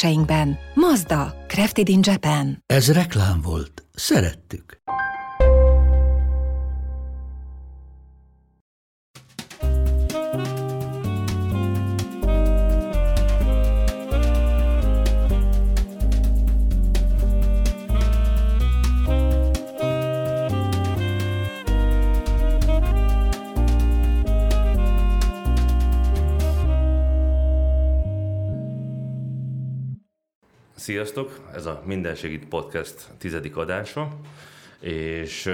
kereskedéseinkben. Mazda, Crafted in Japan. Ez reklám volt. Szerettük. Sziasztok! Ez a Minden Segít Podcast tizedik adása, és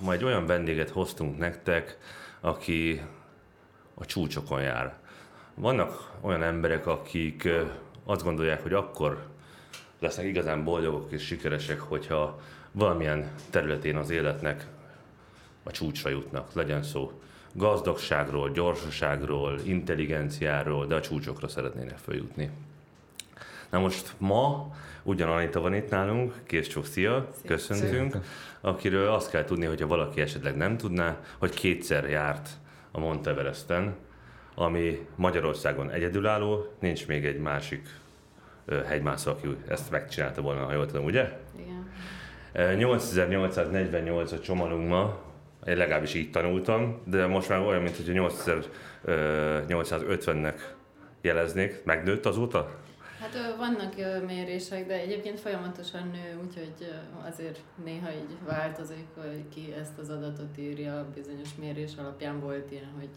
ma egy olyan vendéget hoztunk nektek, aki a csúcsokon jár. Vannak olyan emberek, akik azt gondolják, hogy akkor lesznek igazán boldogok és sikeresek, hogyha valamilyen területén az életnek a csúcsra jutnak. Legyen szó gazdagságról, gyorsaságról, intelligenciáról, de a csúcsokra szeretnének följutni. Na most ma ugyan Anita van itt nálunk, Készcsók, szia, szia, köszöntünk, szia. akiről azt kell tudni, hogyha valaki esetleg nem tudná, hogy kétszer járt a Monteveresten, ami Magyarországon egyedülálló, nincs még egy másik hegymászó, aki ezt megcsinálta volna, ha jól tudom, ugye? Igen. 8848 a csomagunkma, ma, én legalábbis így tanultam, de most már olyan, mint hogy 8850-nek jeleznék. Megnőtt azóta? Hát vannak mérések, de egyébként folyamatosan nő, úgyhogy azért néha így változik, hogy ki ezt az adatot írja, bizonyos mérés alapján volt ilyen, hogy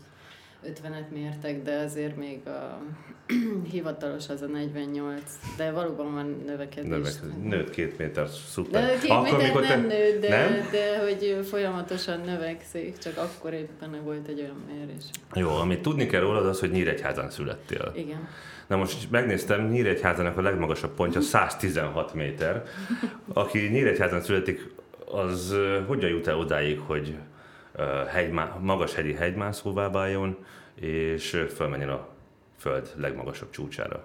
50-et mértek, de azért még a hivatalos az a 48, de valóban van növekedés. Növek, nőtt két méter, szuper. De két akkor, méter nem te... nőtt, de, nem? de hogy folyamatosan növekszik, csak akkor éppen volt egy olyan mérés. Jó, amit tudni kell rólad az, hogy Nyíregyházan születtél. Igen. Na most megnéztem, Nyíregyházának a legmagasabb pontja 116 méter. Aki Nyíregyházan születik, az hogyan jut el odáig, hogy hegymá, magas hegyi hegymászóvá váljon, és fölmenjen a föld legmagasabb csúcsára?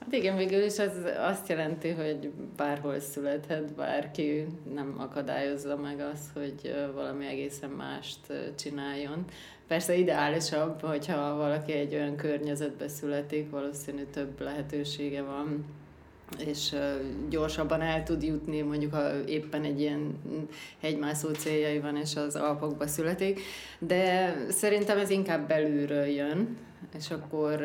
Hát igen, végül is az azt jelenti, hogy bárhol születhet bárki, nem akadályozza meg azt, hogy valami egészen mást csináljon. Persze ideálisabb, hogyha valaki egy olyan környezetbe születik, valószínű több lehetősége van, és gyorsabban el tud jutni, mondjuk ha éppen egy ilyen hegymászó céljai van, és az Alpokba születik, de szerintem ez inkább belülről jön, és akkor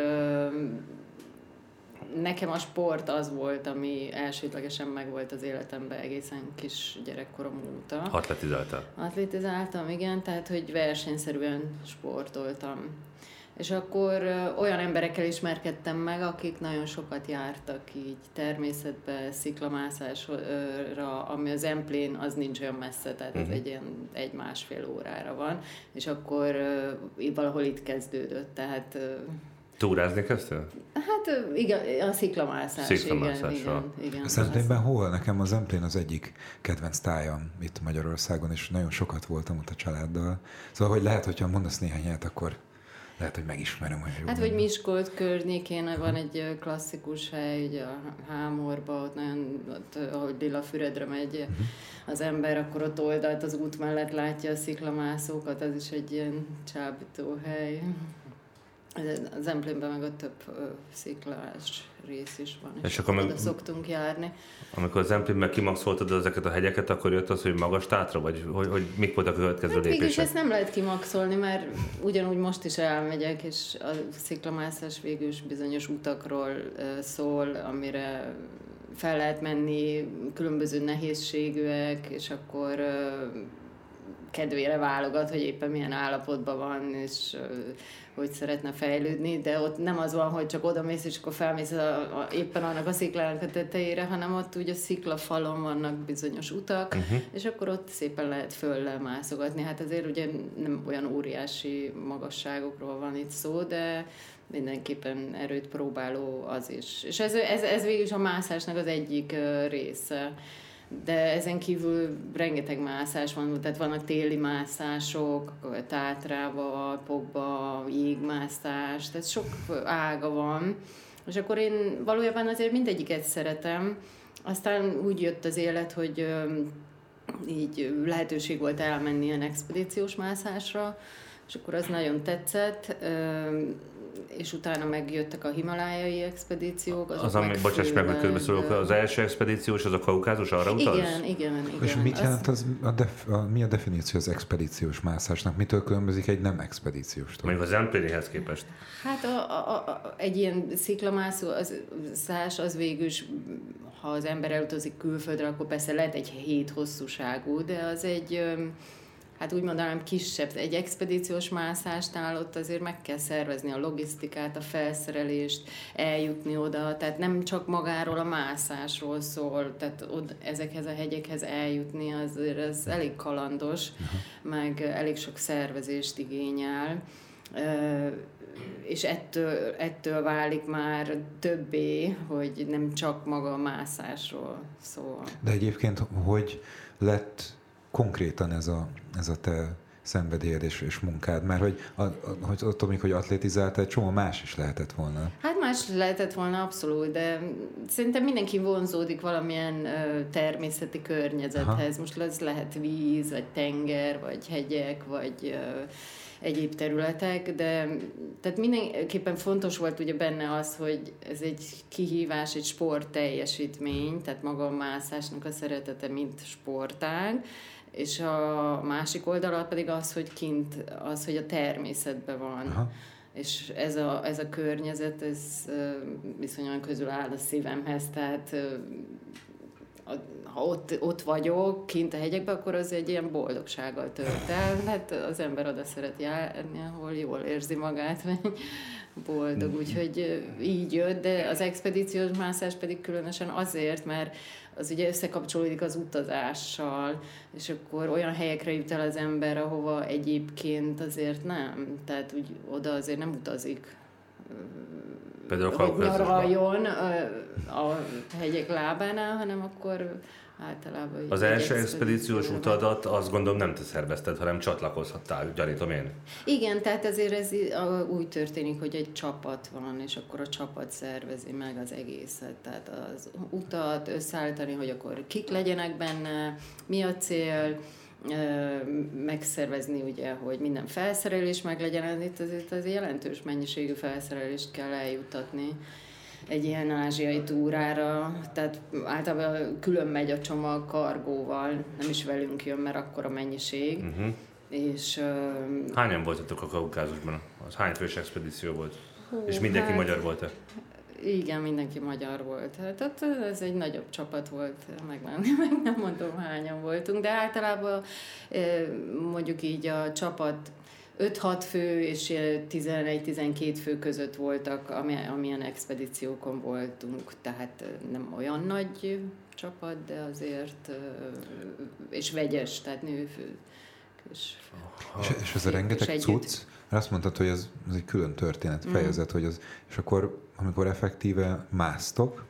nekem a sport az volt, ami elsődlegesen megvolt az életemben egészen kis gyerekkorom óta. Atletizáltál? Atletizáltam, igen, tehát hogy versenyszerűen sportoltam. És akkor olyan emberekkel ismerkedtem meg, akik nagyon sokat jártak így természetbe, sziklamászásra, ami az Emplén az nincs olyan messze, tehát uh-huh. ez mhm. egy ilyen egy-másfél órára van, és akkor valahol itt kezdődött, tehát Túrázni kezdtél? Hát igen, a sziklamászás. Sziklamászás. Igen, igen, igen. Szentlénben hol? Nekem az Emplén az egyik kedvenc tájam itt Magyarországon, és nagyon sokat voltam ott a családdal. Szóval, hogy lehet, hogyha mondasz néhány helyet, akkor lehet, hogy megismerem. Hogy hát, vagy Miskolc környékén van egy klasszikus hely, ugye a Hámorba, ott nagyon, ott, ahogy Lilla Füredre megy uh-huh. az ember, akkor ott oldalt az út mellett látja a sziklamászókat, ez is egy ilyen csábító hely. Az Emplénben meg a több ö, sziklás rész is van, és, és akkor meg, szoktunk járni. Amikor az Emplénben kimaxoltad ezeket a hegyeket, akkor jött az, hogy magas tátra, vagy hogy, hogy mik voltak a következő hát lépések? ezt nem lehet kimaxolni, mert ugyanúgy most is elmegyek, és a sziklamászás végül is bizonyos utakról ö, szól, amire fel lehet menni, különböző nehézségűek, és akkor ö, kedvére válogat, hogy éppen milyen állapotban van, és hogy szeretne fejlődni, de ott nem az van, hogy csak oda mész, és akkor felmész a, a, éppen annak a sziklának a tetejére, hanem ott ugye a sziklafalon vannak bizonyos utak, uh-huh. és akkor ott szépen lehet mászogatni. Hát azért ugye nem olyan óriási magasságokról van itt szó, de mindenképpen erőt próbáló az is. És ez, ez, ez végül is a mászásnak az egyik része de ezen kívül rengeteg mászás van, tehát vannak téli mászások, Tátrába, Alpokba, jégmászás, tehát sok ága van, és akkor én valójában azért mindegyiket szeretem, aztán úgy jött az élet, hogy így lehetőség volt elmenni ilyen expedíciós mászásra, és akkor az nagyon tetszett és utána megjöttek a himalájai expedíciók. Az, ami, bocsáss meg, hogy közbeszólok, az első expedíciós, az a kaukázus, arra utaz? Igen, igen, igen. És mit jelent az, a def, a, mi a definíció az expedíciós mászásnak? Mitől különbözik egy nem expedíciós? Mondjuk az Empirihez képest. Hát a, a, a, egy ilyen sziklamászó az, szás az végül is, ha az ember elutazik külföldre, akkor persze lehet egy hét hosszúságú, de az egy hát úgy mondanám kisebb, egy expedíciós mászásnál ott azért meg kell szervezni a logisztikát, a felszerelést, eljutni oda, tehát nem csak magáról a mászásról szól, tehát od, ezekhez a hegyekhez eljutni azért ez elég kalandos, meg elég sok szervezést igényel. És ettől, ettől válik már többé, hogy nem csak maga a mászásról szól. De egyébként hogy lett konkrétan ez a, ez a te szenvedélyed és, és munkád? Mert hogy, a, a, hogy ott, amikor hogy atlétizálta, egy csomó más is lehetett volna. Hát más lehetett volna abszolút, de szerintem mindenki vonzódik valamilyen ö, természeti környezethez. Aha. Most ez lehet víz, vagy tenger, vagy hegyek, vagy ö, egyéb területek, de tehát mindenképpen fontos volt ugye benne az, hogy ez egy kihívás, egy sport teljesítmény, tehát maga a mászásnak a szeretete, mint sportág, és a másik oldala pedig az, hogy kint, az, hogy a természetben van. Aha. És ez a, ez a környezet, ez viszonylag közül áll a szívemhez, tehát ha ott, ott vagyok, kint a hegyekben, akkor az egy ilyen boldogsággal tölt el. Hát az ember oda szeret járni, ahol jól érzi magát, vagy boldog. Úgyhogy így jött, de az expedíciós mászás pedig különösen azért, mert az ugye összekapcsolódik az utazással, és akkor olyan helyekre jut el az ember, ahova egyébként azért nem. Tehát úgy oda azért nem utazik Például hogy nyaraljon a hegyek lábánál, hanem akkor általában... Az első expedíciós utadat azt gondolom nem te szervezted, hanem csatlakozhattál, gyanítom én. Igen, tehát ezért ez úgy történik, hogy egy csapat van, és akkor a csapat szervezi meg az egészet. Tehát az utat összeállítani, hogy akkor kik legyenek benne, mi a cél, megszervezni ugye, hogy minden felszerelés meg legyen, itt azért az jelentős mennyiségű felszerelést kell eljutatni egy ilyen ázsiai túrára, tehát általában külön megy a csomag kargóval, nem is velünk jön, mert akkor a mennyiség. Uh-huh. És, uh, Hányan voltatok a Kaukázusban? Az hány fős expedíció volt? Hú, És mindenki hát, magyar volt-e? Igen, mindenki magyar volt. Hát ez egy nagyobb csapat volt, meg nem, meg nem mondom hányan voltunk, de általában mondjuk így a csapat 5-6 fő és 11-12 fő között voltak, amilyen expedíciókon voltunk, tehát nem olyan nagy csapat, de azért, és vegyes, tehát nőfő. És, és, és ez a rengeteg cucc, mert azt mondtad, hogy ez, ez egy külön történet, fejezet, mm. hogy az, és akkor amikor effektíve másztok,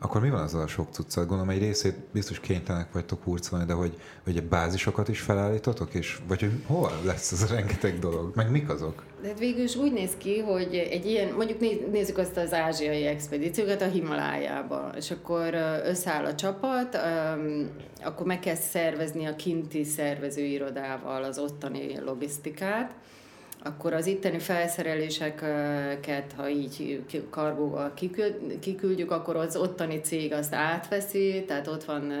akkor mi van az a sok cuccat? Gondolom, egy részét biztos kénytelenek vagytok hurcolni, de hogy, hogy egy bázisokat is felállítotok, és vagy hogy hol lesz ez a rengeteg dolog? Meg mik azok? De hát végül is úgy néz ki, hogy egy ilyen, mondjuk nézzük azt az ázsiai expedíciókat a Himalájába, és akkor összeáll a csapat, akkor meg kell szervezni a kinti szervezőirodával az ottani logisztikát, akkor az itteni felszereléseket, ha így kargóval kiküldjük, akkor az ottani cég azt átveszi, tehát ott van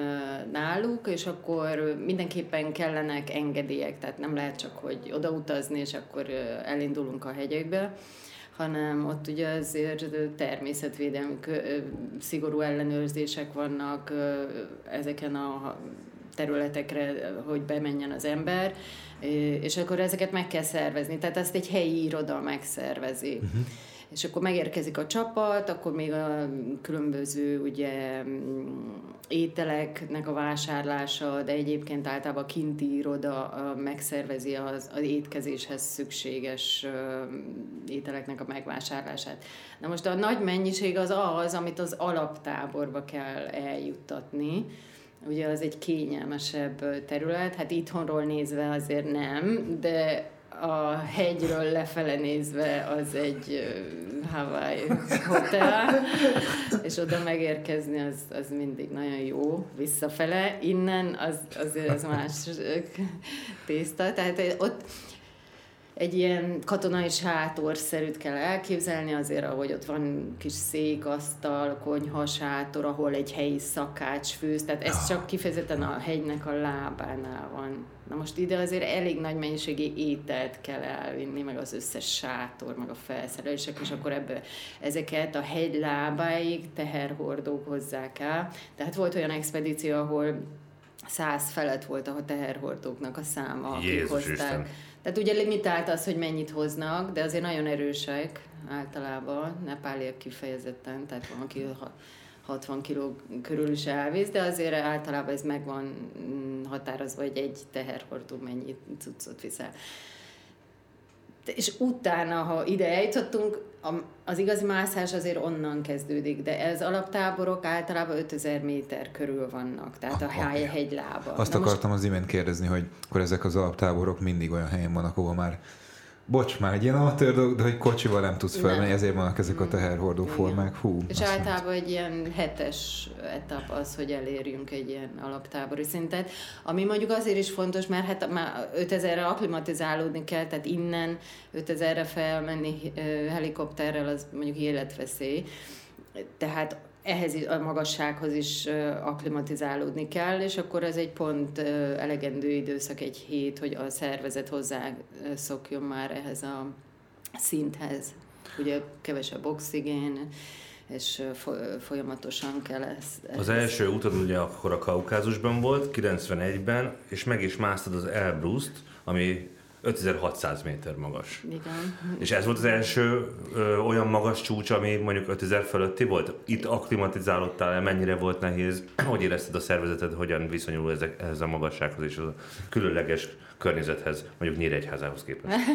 náluk, és akkor mindenképpen kellenek engedélyek, tehát nem lehet csak, hogy odautazni, és akkor elindulunk a hegyekbe hanem ott ugye azért természetvédelmi szigorú ellenőrzések vannak ezeken a területekre, hogy bemenjen az ember, és akkor ezeket meg kell szervezni. Tehát ezt egy helyi iroda megszervezi. Uh-huh és akkor megérkezik a csapat, akkor még a különböző ugye ételeknek a vásárlása, de egyébként általában a kinti iroda megszervezi az, az étkezéshez szükséges ételeknek a megvásárlását. Na most a nagy mennyiség az az, amit az alaptáborba kell eljuttatni, ugye az egy kényelmesebb terület, hát itthonról nézve azért nem, de a hegyről lefele nézve az egy Hawaii hotel, és oda megérkezni az, az mindig nagyon jó, visszafele, innen az, azért az más tészta, tehát ott egy ilyen katonai sátorszerűt kell elképzelni, azért, ahogy ott van kis székasztal, konyha, sátor, ahol egy helyi szakács főz, tehát ez csak kifejezetten a hegynek a lábánál van. Na most ide azért elég nagy mennyiségi ételt kell elvinni, meg az összes sátor, meg a felszerelések, és akkor ebbe ezeket a hegy lábáig teherhordók hozzák el. Tehát volt olyan expedíció, ahol száz felett volt a teherhordóknak a száma, akik Jézus hozták. Isten. Tehát ugye limitált az, hogy mennyit hoznak, de azért nagyon erősek általában, nepáliak kifejezetten, tehát van, aki 60 kiló körül is elvisz, de azért általában ez meg van mm, határozva, hogy egy teherhordó mennyi cuccot viszel. És utána, ha ide eljutottunk, az igazi mászás azért onnan kezdődik, de ez alaptáborok általában 5000 méter körül vannak, tehát a okay. hegylába. Azt Na akartam most... az imént kérdezni, hogy akkor ezek az alaptáborok mindig olyan helyen vannak, ahol már bocs, már egy ilyen amatőr dolog, de hogy kocsival nem tudsz felmenni, ezért vannak ezek a teherhordó formák. Hú, és általában egy ilyen hetes etap az, hogy elérjünk egy ilyen alaptábori szintet, ami mondjuk azért is fontos, mert hát már 5000-re aklimatizálódni kell, tehát innen 5000-re felmenni helikopterrel, az mondjuk életveszély. Tehát ehhez a magassághoz is aklimatizálódni kell, és akkor ez egy pont elegendő időszak, egy hét, hogy a szervezet hozzá szokjon már ehhez a szinthez. Ugye kevesebb oxigén, és folyamatosan kell ezt. Az első utad ugye akkor a Kaukázusban volt, 91-ben, és meg is másztad az Elbruszt, ami 5600 méter magas. Igen. És ez volt az első ö, olyan magas csúcs, ami mondjuk 5000 fölötti volt? Itt aklimatizálódtál mennyire volt nehéz? Hogy érezted a szervezeted, hogyan viszonyul ezek, ehhez a magassághoz és a különleges környezethez, mondjuk Nyíregyházához képest?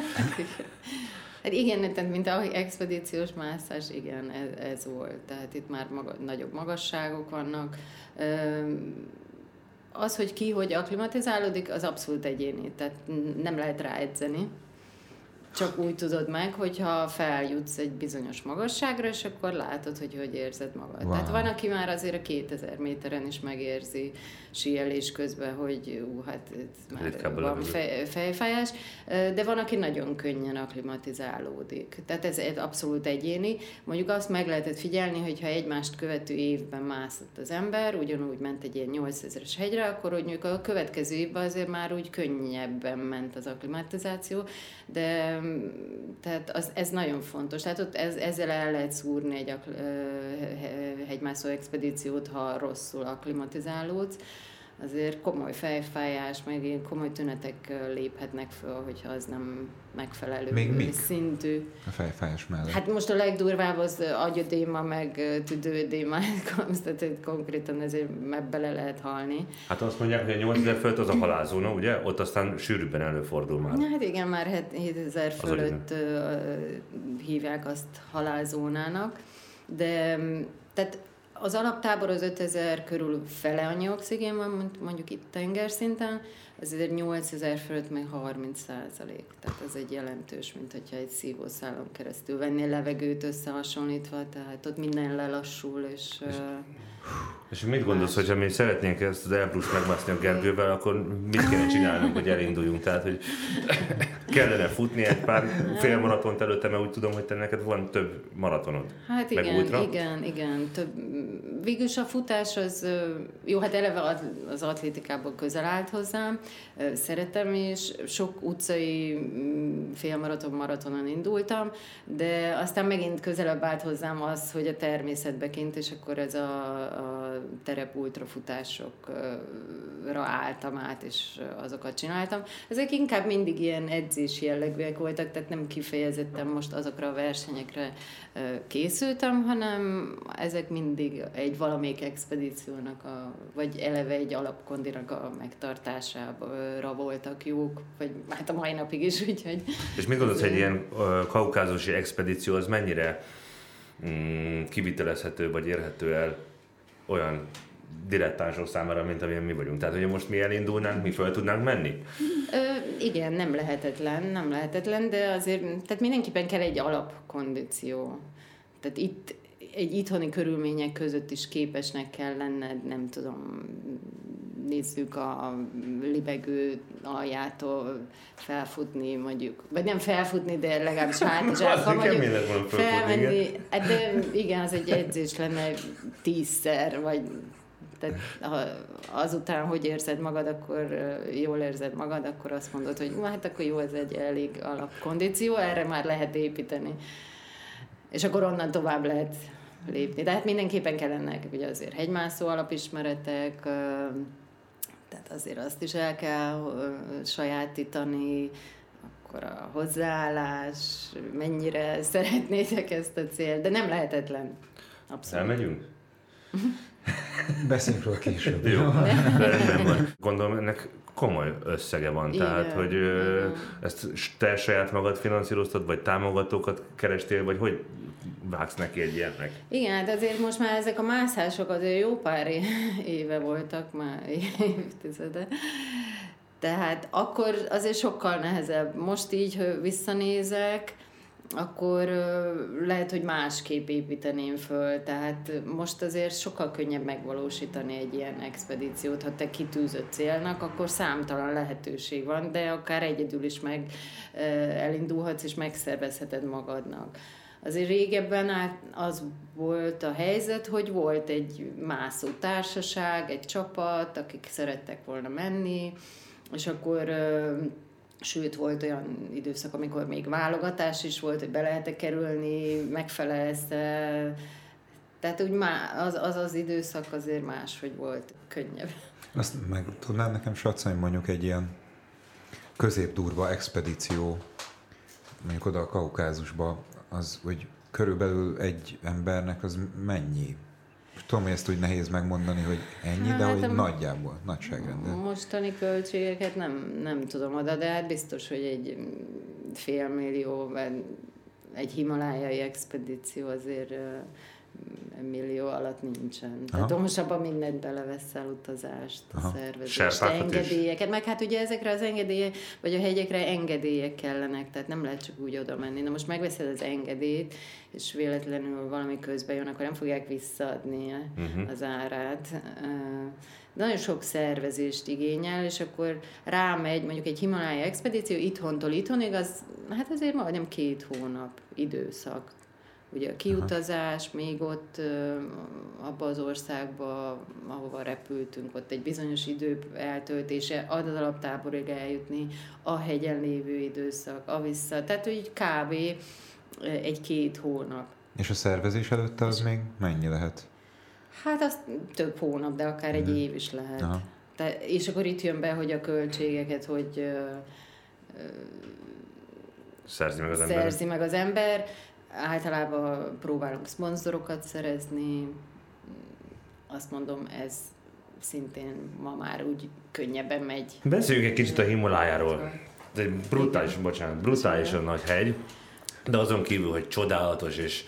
Hát igen, tehát mint a expedíciós mászás, igen, ez, ez volt. Tehát itt már maga, nagyobb magasságok vannak. Az, hogy ki hogy aklimatizálódik, az abszolút egyéni, tehát nem lehet rá edzeni. Csak úgy tudod meg, hogyha feljutsz egy bizonyos magasságra, és akkor látod, hogy hogy érzed magad. Wow. Tehát van, aki már azért a 2000 méteren is megérzi síelés közben, hogy ú, hát itt már van fej, fejfájás, de van, aki nagyon könnyen aklimatizálódik. Tehát ez, ez abszolút egyéni. Mondjuk azt meg lehetett figyelni, hogy ha egymást követő évben mászott az ember, ugyanúgy ment egy ilyen 8000-es hegyre, akkor mondjuk a következő évben azért már úgy könnyebben ment az aklimatizáció, de tehát az, ez nagyon fontos. Tehát ott ez, ezzel el lehet szúrni egy hegymászó expedíciót, ha rosszul aklimatizálódsz azért komoly fejfájás, meg ilyen komoly tünetek léphetnek föl, hogyha az nem megfelelő Még mik? szintű. A fejfájás mellett. Hát most a legdurvább az agyödéma, meg tüdődéma, tehát konkrétan ezért meg bele lehet halni. Hát azt mondják, hogy a 8000 fölött az a halálzóna, ugye? Ott aztán sűrűbben előfordul már. Hát igen, már 7000 fölött hívják azt halálzónának, de tehát az alaptábor az 5000 körül fele annyi oxigén van, mondjuk itt tengerszinten, ezért 8000 fölött meg 30 százalék. Tehát ez egy jelentős, mint hogyha egy szívószálon keresztül vennél levegőt összehasonlítva, tehát ott minden lelassul, és... és és mit gondolsz, hogyha mi szeretnénk ezt az Elbrus megmászni a Gergővel, akkor mit kéne csinálnunk, hogy elinduljunk? Tehát, hogy kellene futni egy pár félmaratont előtte, mert úgy tudom, hogy te neked van több maratonod. Hát igen, ultra. igen, igen. Több, végülis a futás az, jó, hát eleve az atlétikából közel állt hozzám, szeretem, és sok utcai mm, félmaraton, maratonon indultam, de aztán megint közelebb állt hozzám az, hogy a természetbe kint, és akkor ez a, a terep ultrafutásokra álltam át, és azokat csináltam. Ezek inkább mindig ilyen edzés jellegűek voltak, tehát nem kifejezetten most azokra a versenyekre készültem, hanem ezek mindig egy valamelyik expedíciónak, a, vagy eleve egy alapkondinak a megtartására voltak jók, vagy hát a mai napig is, úgyhogy... És mit gondolsz, egy ilyen kaukázusi expedíció az mennyire mm, kivitelezhető, vagy érhető el olyan dilettánsok számára, mint amilyen mi vagyunk. Tehát, hogy most mi elindulnánk, mi fel tudnánk menni? Ö, igen, nem lehetetlen, nem lehetetlen, de azért, tehát mindenképpen kell egy alapkondíció. Tehát itt egy itthoni körülmények között is képesnek kell lenned, nem tudom, nézzük a libegő aljától felfutni, mondjuk, vagy nem felfutni, de legalábbis hát is el mondjuk felmenni. Hát de igen, az egy edzés lenne tízszer, vagy tehát ha azután, hogy érzed magad, akkor jól érzed magad, akkor azt mondod, hogy hát akkor jó, ez egy elég alapkondíció, erre már lehet építeni. És akkor onnan tovább lehet lépni. De hát mindenképpen kellenek ugye azért hegymászó alapismeretek, tehát azért azt is el kell sajátítani, akkor a hozzáállás, mennyire szeretnétek ezt a célt, de nem lehetetlen. Abszolút. Elmegyünk? Beszéljünk róla később. Jó, rendben van. Gondolom ennek komoly összege van, Igen. tehát hogy Igen. ezt te saját magad finanszíroztad, vagy támogatókat kerestél, vagy hogy vágsz neki egy ilyennek? Igen, hát azért most már ezek a mászások azért jó pár éve voltak, már évtizede. Tehát akkor azért sokkal nehezebb. Most így, ha visszanézek, akkor lehet, hogy másképp építeném föl. Tehát most azért sokkal könnyebb megvalósítani egy ilyen expedíciót. Ha te kitűzött célnak, akkor számtalan lehetőség van, de akár egyedül is meg elindulhatsz és megszervezheted magadnak. Azért régebben az volt a helyzet, hogy volt egy mászó társaság, egy csapat, akik szerettek volna menni, és akkor Sőt, volt olyan időszak, amikor még válogatás is volt, hogy be lehet kerülni, megfelelsz Tehát úgy má, az, az az időszak azért más, hogy volt könnyebb. Azt meg tudnád nekem satszani mondjuk egy ilyen középdurva expedíció, mondjuk oda a Kaukázusba, az, hogy körülbelül egy embernek az mennyi Tudom, hogy ezt úgy nehéz megmondani, hogy ennyi, hát, de hogy hát nagyjából, nagyságrendben. Mostani költségeket nem, nem tudom oda, de hát biztos, hogy egy félmillió, egy himalájai expedíció azért millió alatt nincsen. Aha. Tehát most abban mindent beleveszel utazást, Aha. szervezést, engedélyeket, is. meg hát ugye ezekre az engedélyek, vagy a hegyekre engedélyek kellenek, tehát nem lehet csak úgy oda menni. Na most megveszed az engedélyt, és véletlenül valami közben jön, akkor nem fogják visszaadni uh-huh. az árát. Nagyon sok szervezést igényel, és akkor rámegy mondjuk egy Himalája expedíció itthon-tól itthоnig, az hát azért majdnem két hónap időszak ugye a kiutazás, Aha. még ott abba az országba, ahova repültünk, ott egy bizonyos idő eltöltése, ad az alaptáborig eljutni, a hegyen lévő időszak, a vissza, tehát hogy kb. egy-két hónap. És a szervezés előtte az még mennyi lehet? Hát az több hónap, de akár egy mhm. év is lehet. Aha. Te, és akkor itt jön be, hogy a költségeket, hogy ö, ö, szerzi meg az ember. Szerzi meg az ember Általában próbálunk szponzorokat szerezni, azt mondom, ez szintén ma már úgy könnyebben megy. Beszéljünk egy kicsit a Himalájáról. Ez egy brutális, Igen. bocsánat, brutálisan nagy hegy, de azon kívül, hogy csodálatos és,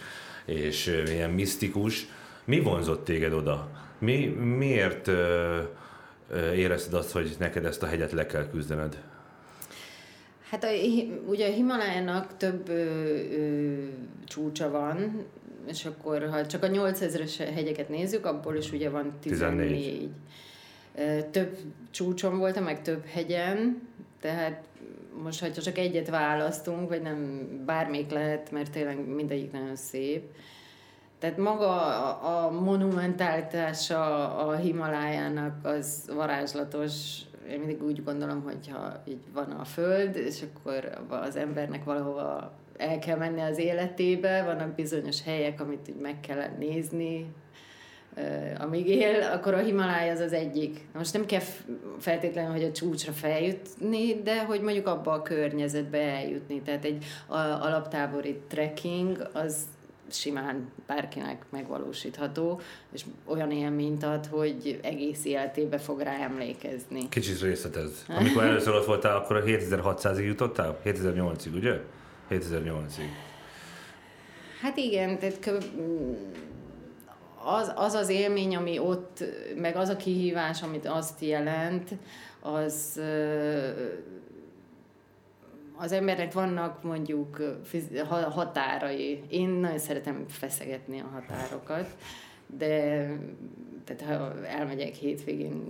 és ilyen misztikus, mi vonzott téged oda? Mi, miért ö, ö, érezted azt, hogy neked ezt a hegyet le kell küzdened? Hát a, ugye a Himalájának több ö, ö, csúcsa van, és akkor ha csak a 8000-es hegyeket nézzük, abból is ugye van 14. 14. Több csúcson voltam, meg több hegyen, tehát most, ha csak egyet választunk, vagy nem, bármelyik lehet, mert tényleg mindegyik nagyon szép. Tehát maga a, a a Himalájának az varázslatos, én mindig úgy gondolom, hogy ha így van a föld, és akkor az embernek valahova el kell menni az életébe, vannak bizonyos helyek, amit így meg kell nézni, amíg él, akkor a Himalája az az egyik. Most nem kell feltétlenül, hogy a csúcsra feljutni, de hogy mondjuk abba a környezetbe eljutni. Tehát egy alaptábori trekking az simán bárkinek megvalósítható, és olyan élményt ad, hogy egész életébe fog rá emlékezni. Kicsit részletez. Amikor először ott voltál, akkor a 7600-ig jutottál? 7008-ig, ugye? 7008-ig. Hát igen, tehát az, az az élmény, ami ott, meg az a kihívás, amit azt jelent, az az embernek vannak mondjuk határai. Én nagyon szeretem feszegetni a határokat, de tehát ha elmegyek hétvégén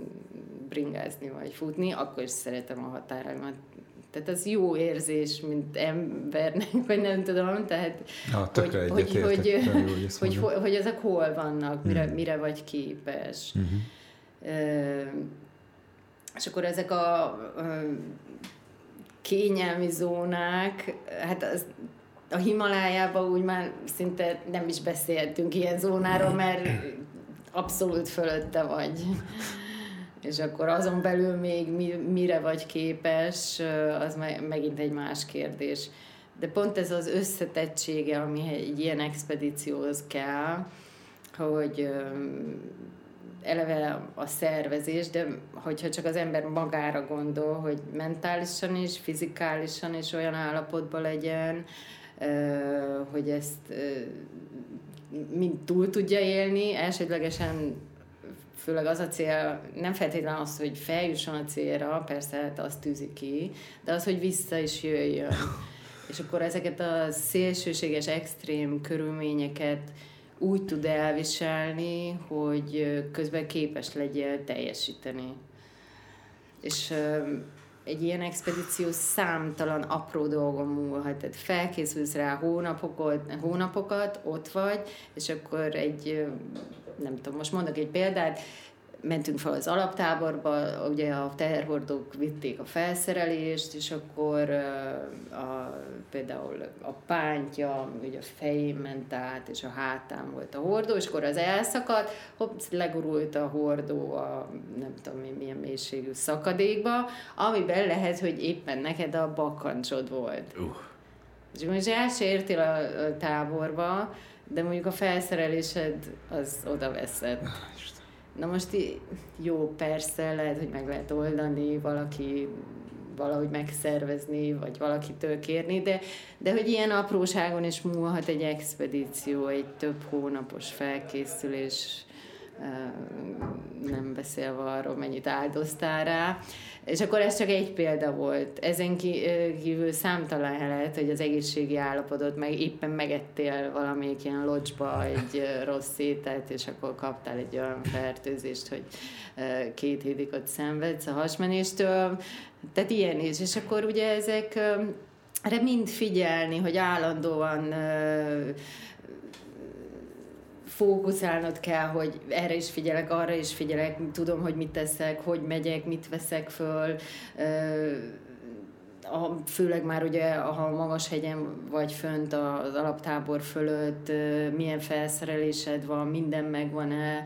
bringázni vagy futni, akkor is szeretem a határaimat. Tehát az jó érzés, mint embernek, vagy nem tudom, tehát Na, hogy, hogy, hogy, hogy, hogy, hogy, hogy ezek hol vannak, mire, mm. mire vagy képes. Mm-hmm. Uh, és akkor ezek a kényelmi zónák, hát az, a Himalájában úgy már szinte nem is beszéltünk ilyen zónáról, mert abszolút fölötte vagy. És akkor azon belül még mi, mire vagy képes, az megint egy más kérdés. De pont ez az összetettsége, ami egy ilyen expedícióhoz kell, hogy eleve a szervezés, de hogyha csak az ember magára gondol, hogy mentálisan is, fizikálisan is olyan állapotban legyen, hogy ezt mind túl tudja élni, elsődlegesen főleg az a cél, nem feltétlenül az, hogy feljusson a célra, persze hát azt tűzi ki, de az, hogy vissza is jöjjön. És akkor ezeket a szélsőséges, extrém körülményeket úgy tud elviselni, hogy közben képes legyél teljesíteni. És egy ilyen expedíció számtalan apró dolgon múlhat. Tehát felkészülsz rá hónapokat, hónapokat, ott vagy, és akkor egy, nem tudom, most mondok egy példát, mentünk fel az alaptáborba, ugye a teherhordók vitték a felszerelést, és akkor a, például a pántja, ugye a fején ment át, és a hátán volt a hordó, és akkor az elszakadt, hopp, legurult a hordó a nem tudom én milyen mélységű szakadékba, amiben lehet, hogy éppen neked a bakancsod volt. Uh. És most el se értél a, a táborba, de mondjuk a felszerelésed az oda veszed. Na most jó, persze, lehet, hogy meg lehet oldani, valaki valahogy megszervezni, vagy valakitől kérni, de, de hogy ilyen apróságon is múlhat egy expedíció, egy több hónapos felkészülés, nem beszélve arról, mennyit áldoztál rá. És akkor ez csak egy példa volt. Ezen kívül számtalan lehet, hogy az egészségi állapodot meg éppen megettél valamelyik ilyen locsba egy rossz ételt, és akkor kaptál egy olyan fertőzést, hogy két hétig ott szenvedsz a hasmenéstől. Tehát ilyen is. És akkor ugye ezek erre mind figyelni, hogy állandóan fókuszálnod kell, hogy erre is figyelek, arra is figyelek, tudom, hogy mit teszek, hogy megyek, mit veszek föl, a, főleg már ugye, ha magas hegyen vagy fönt az alaptábor fölött, milyen felszerelésed van, minden megvan-e,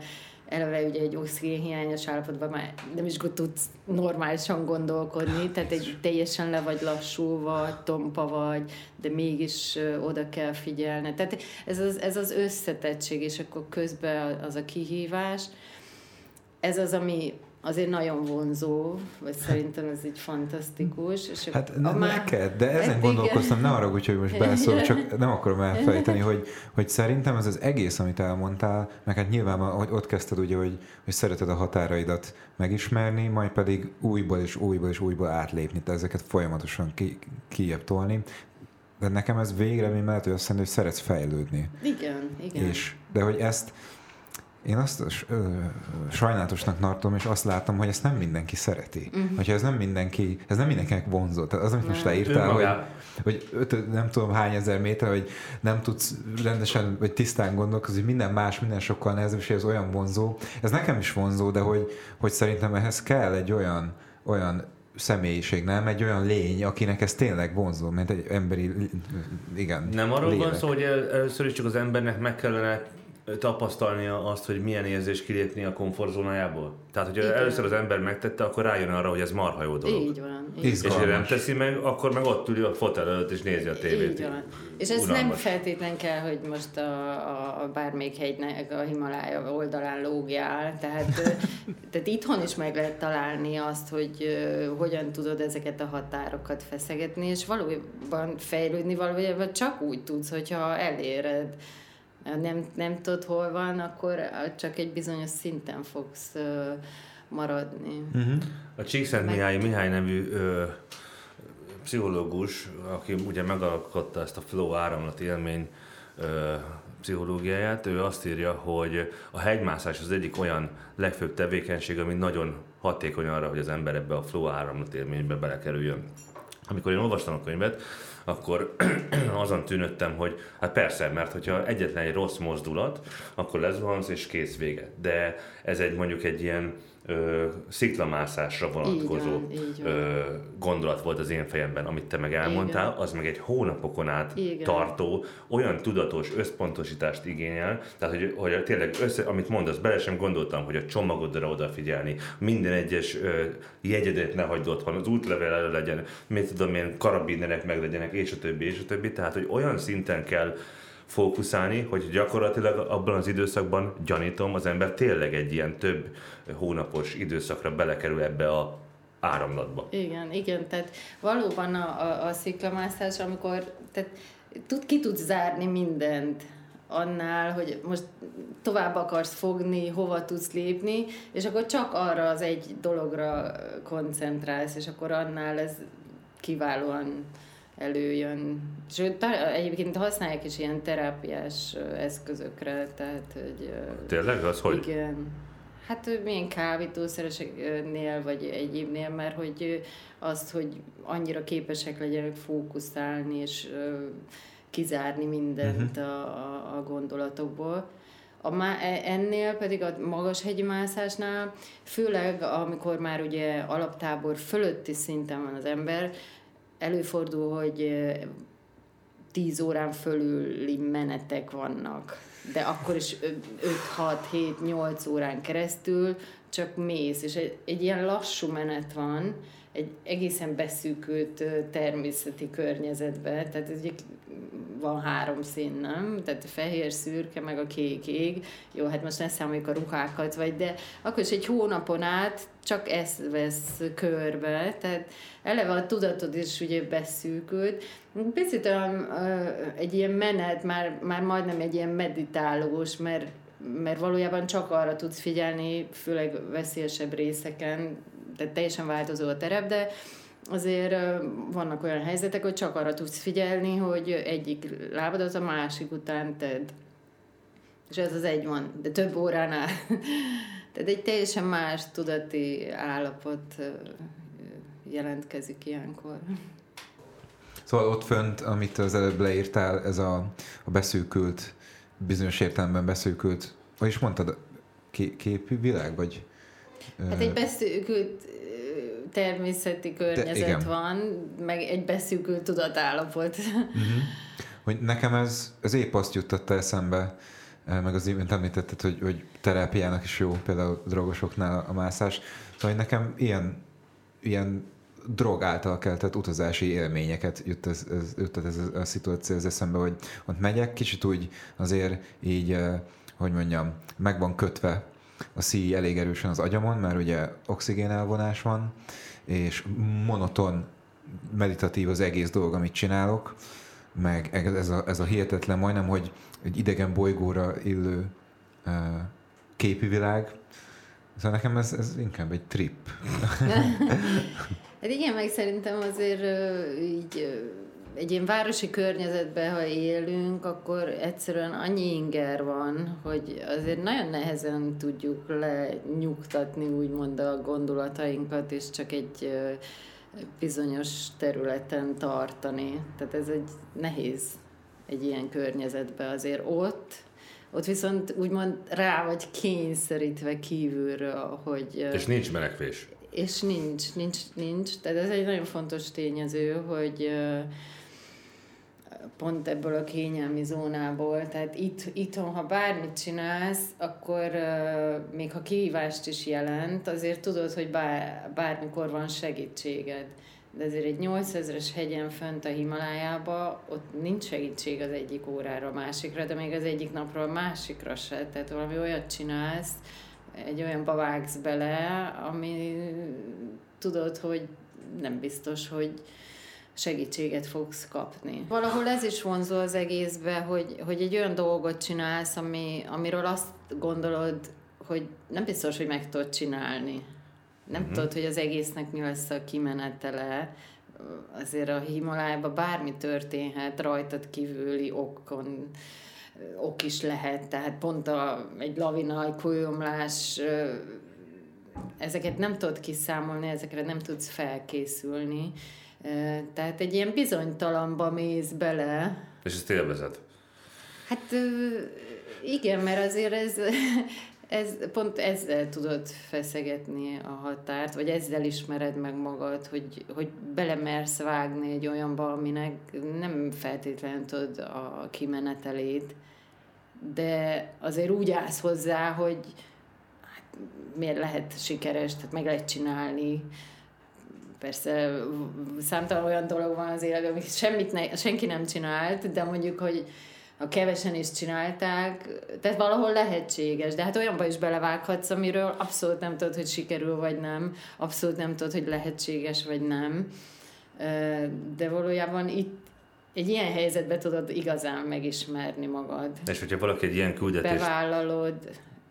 eleve ugye egy oxigénhiányos állapotban már nem is tudsz normálisan gondolkodni, tehát egy teljesen le vagy lassulva, tompa vagy, de mégis oda kell figyelni. Tehát ez az, ez az összetettség, és akkor közben az a kihívás, ez az, ami azért nagyon vonzó, vagy szerintem ez így fantasztikus. És hát ne, már... neked, de ezen hát gondolkoztam, ne arra, hogy most beleszól, csak nem akarom elfelejteni, hogy, hogy szerintem ez az egész, amit elmondtál, meg hát nyilván hogy ott kezdted ugye, hogy, hogy szereted a határaidat megismerni, majd pedig újból és újból és újból átlépni, tehát ezeket folyamatosan ki, kijebb tolni. De nekem ez végre mi mellett, hogy azt jelenti, hogy szeretsz fejlődni. Igen, igen. És, de hogy ezt, én azt ö, sajnálatosnak tartom, és azt látom, hogy ezt nem mindenki szereti. Uh-huh. Hogyha ez nem mindenki, ez nem mindenkinek vonzó. Tehát az, amit most leírtál, hogy, hogy öt, nem tudom hány ezer méter, hogy nem tudsz rendesen, vagy tisztán gondolkozni, hogy minden más, minden sokkal nehezebb, és ez olyan vonzó. Ez nekem is vonzó, de hogy, hogy szerintem ehhez kell egy olyan, olyan személyiség, nem? Egy olyan lény, akinek ez tényleg vonzó, mint egy emberi, igen. Nem arról lélek. van szó, hogy először is csak az embernek meg kellene tapasztalnia azt, hogy milyen érzés kilépni a komfortzónájából? Tehát, hogyha először az ember megtette, akkor rájön arra, hogy ez marha jó dolog. Így van. Így és ha nem teszi meg, akkor meg ott ül a fotel előtt és nézi a tévét. Így van. És ez nem feltétlen kell, hogy most a, a, a bármelyik hegynek a Himalája oldalán lógjál. Tehát, tehát itthon is meg lehet találni azt, hogy uh, hogyan tudod ezeket a határokat feszegetni, és valójában fejlődni valójában csak úgy tudsz, hogyha eléred nem, nem tudod, hol van, akkor csak egy bizonyos szinten fogsz maradni. Uh-huh. A Csíkszent Mihály, Mihály nevű ö, pszichológus, aki ugye megalkotta ezt a flow áramlat élmény ö, pszichológiáját, ő azt írja, hogy a hegymászás az egyik olyan legfőbb tevékenység, ami nagyon hatékony arra, hogy az ember ebbe a flow áramlat élménybe belekerüljön. Amikor én olvastam a könyvet, akkor azon tűnöttem, hogy hát persze, mert hogyha egyetlen egy rossz mozdulat, akkor lezuhansz és kész vége. De ez egy mondjuk egy ilyen ö, sziklamászásra vonatkozó így van, így van. Ö, gondolat volt az én fejemben, amit te meg elmondtál, Igen. az meg egy hónapokon át Igen. tartó, olyan tudatos összpontosítást igényel, tehát hogy, hogy tényleg, össze, amit mondasz, bele sem gondoltam, hogy a csomagodra odafigyelni, minden egyes ö, jegyedet ne hagyd otthon, az útlevél elő legyen, mit tudom én, karabinerek meg legyenek, és a többi, és a többi, tehát hogy olyan szinten kell fókuszálni, hogy gyakorlatilag abban az időszakban gyanítom, az ember tényleg egy ilyen több hónapos időszakra belekerül ebbe a áramlatba. Igen, igen, tehát valóban a, a, a sziklamászás, amikor tehát tud, ki tudsz zárni mindent annál, hogy most tovább akarsz fogni, hova tudsz lépni, és akkor csak arra az egy dologra koncentrálsz, és akkor annál ez kiválóan előjön. Sőt, egyébként használják is ilyen terápiás eszközökre, tehát, hogy... Tényleg? Az hogy? Igen. Hát milyen kábítószereseknél, vagy egyébnél, mert hogy azt, hogy annyira képesek legyenek fókuszálni, és kizárni mindent uh-huh. a, a gondolatokból. A má, e, ennél pedig a magas hegyi mászásnál, főleg amikor már ugye alaptábor fölötti szinten van az ember, előfordul, hogy 10 órán fölüli menetek vannak, de akkor is 5, 6, 7, 8 órán keresztül csak mész, és egy, egy ilyen lassú menet van, egy egészen beszűkült természeti környezetbe, tehát ez van három szín, nem? Tehát a fehér, szürke, meg a kék ég. Jó, hát most ne számoljuk a ruhákat, vagy, de akkor is egy hónapon át csak ezt vesz körbe, tehát eleve a tudatod is ugye beszűkült. Picit olyan, egy ilyen menet, már, már majdnem egy ilyen meditálós, mert mert valójában csak arra tudsz figyelni, főleg veszélyesebb részeken, tehát teljesen változó a terep, de azért vannak olyan helyzetek, hogy csak arra tudsz figyelni, hogy egyik lábadat a másik után tedd. És ez az egy van, de több óránál. Tehát egy teljesen más tudati állapot jelentkezik ilyenkor. Szóval ott fönt, amit az előbb leírtál, ez a, a beszűkült, bizonyos értelemben beszűkült, vagy is mondtad, képi világ, vagy? Hát egy beszűkült természeti környezet De, van, meg egy beszűkült tudatállapot. Uh-huh. Hogy nekem ez, ez épp azt juttatta eszembe, meg az imént említetted, hogy, hogy terápiának is jó, például drogosoknál a mászás. Szóval hogy nekem ilyen, ilyen drog által keltett utazási élményeket jut ez, ez, jut ez a szituáció az eszembe, hogy ott megyek, kicsit úgy azért így, eh, hogy mondjam, meg van kötve a szíj elég erősen az agyamon, mert ugye oxigén elvonás van, és monoton, meditatív az egész dolog, amit csinálok, meg ez a, ez a hihetetlen, majdnem, hogy egy idegen bolygóra illő uh, képi világ, Szóval nekem ez, ez inkább egy trip. hát igen, meg szerintem azért így egy ilyen városi környezetben, ha élünk, akkor egyszerűen annyi inger van, hogy azért nagyon nehezen tudjuk lenyugtatni úgymond a gondolatainkat, és csak egy bizonyos területen tartani. Tehát ez egy nehéz egy ilyen környezetben azért ott, ott viszont úgymond rá vagy kényszerítve kívülről, hogy... És nincs menekvés. És nincs, nincs, nincs. Tehát ez egy nagyon fontos tényező, hogy pont ebből a kényelmi zónából. Tehát itt, itthon, ha bármit csinálsz, akkor még ha kihívást is jelent, azért tudod, hogy bár, bármikor van segítséged. De azért egy 8000-es hegyen fönt a Himalájába, ott nincs segítség az egyik órára a másikra, de még az egyik napról a másikra se. Tehát valami olyat csinálsz, egy olyan vágsz bele, ami tudod, hogy nem biztos, hogy segítséget fogsz kapni. Valahol ez is vonzó az egészbe, hogy, hogy egy olyan dolgot csinálsz, ami, amiről azt gondolod, hogy nem biztos, hogy meg tudod csinálni. Nem uh-huh. tudod, hogy az egésznek mi lesz a kimenetele. Azért a Himalájában bármi történhet, rajtad kívüli okon ok is lehet, tehát pont a, egy lavina, egy kőomlás, ezeket nem tudod kiszámolni, ezekre nem tudsz felkészülni. Tehát egy ilyen bizonytalanba mész bele. És ezt élvezed? Hát igen, mert azért ez, ez pont ezzel tudod feszegetni a határt, vagy ezzel ismered meg magad, hogy, hogy belemersz vágni egy olyanba, aminek nem feltétlenül tudod a kimenetelét, de azért úgy állsz hozzá, hogy hát, miért lehet sikeres, tehát meg lehet csinálni, persze számtalan olyan dolog van az életben, amit semmit ne, senki nem csinált, de mondjuk, hogy a kevesen is csinálták, tehát valahol lehetséges, de hát olyanba is belevághatsz, amiről abszolút nem tudod, hogy sikerül vagy nem, abszolút nem tudod, hogy lehetséges vagy nem, de valójában itt egy ilyen helyzetben tudod igazán megismerni magad. És hogyha valaki egy ilyen küldetés... Bevállalod,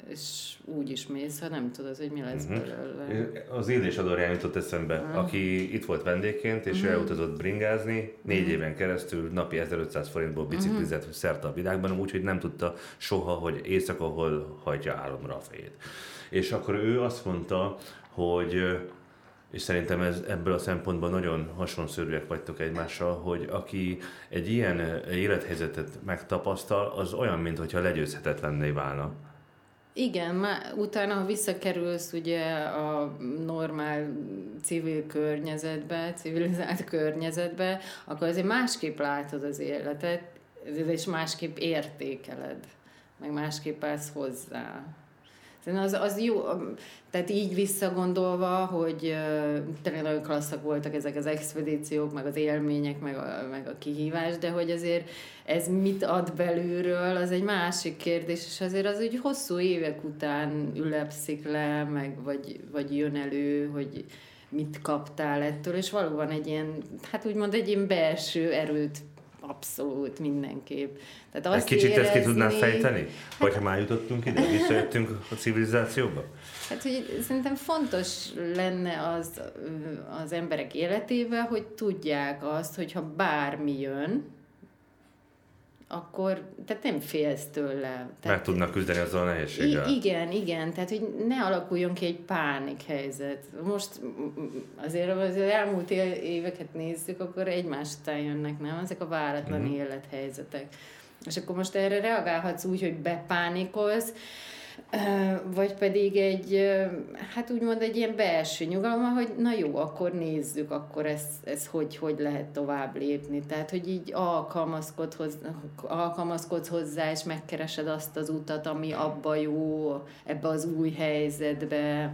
és úgy is mész, ha nem tudod, hogy mi lesz uh-huh. belőle. Az Illés Adorján jutott eszembe, uh-huh. aki itt volt vendégként, és uh-huh. elutazott bringázni, négy uh-huh. éven keresztül napi 1500 forintból biciklizett uh-huh. szerte a világban, úgyhogy nem tudta soha, hogy éjszaka hol hajtja álomra a fejét. És akkor ő azt mondta, hogy és szerintem ez, ebből a szempontból nagyon hasonszörűek vagytok egymással, hogy aki egy ilyen élethelyzetet megtapasztal, az olyan, mintha legyőzhetetlenné válna. Igen, már utána, ha visszakerülsz ugye a normál civil környezetbe, civilizált környezetbe, akkor azért másképp látod az életet, és másképp értékeled, meg másképp állsz hozzá. Az, az jó, tehát így visszagondolva, hogy tényleg nagyon klasszak voltak ezek az expedíciók, meg az élmények, meg a, meg a kihívás, de hogy azért ez mit ad belülről, az egy másik kérdés, és azért az úgy hosszú évek után ülepszik le, meg vagy, vagy jön elő, hogy mit kaptál ettől, és valóban egy ilyen, hát úgymond egy ilyen belső erőt Abszolút, mindenképp. Tehát azt Egy kicsit érezni... ezt ki tudnád fejteni? Hát, Hogyha már jutottunk ide, visszajöttünk a civilizációba? Hát, hogy szerintem fontos lenne az az emberek életébe, hogy tudják azt, hogyha bármi jön, akkor tehát nem félsz tőle. Tehát, Meg tudnak küzdeni azzal a nehézséggel. igen, igen, tehát hogy ne alakuljon ki egy pánik helyzet. Most azért az elmúlt éveket nézzük, akkor egymás után jönnek, nem? Ezek a váratlan mm-hmm. élethelyzetek. És akkor most erre reagálhatsz úgy, hogy bepánikolsz, vagy pedig egy, hát úgymond egy ilyen belső nyugalom, hogy na jó, akkor nézzük, akkor ez, ez hogy, hogy lehet tovább lépni. Tehát, hogy így alkalmazkodsz, hozzá, alkalmazkodsz hozzá, és megkeresed azt az utat, ami abba jó, ebbe az új helyzetbe.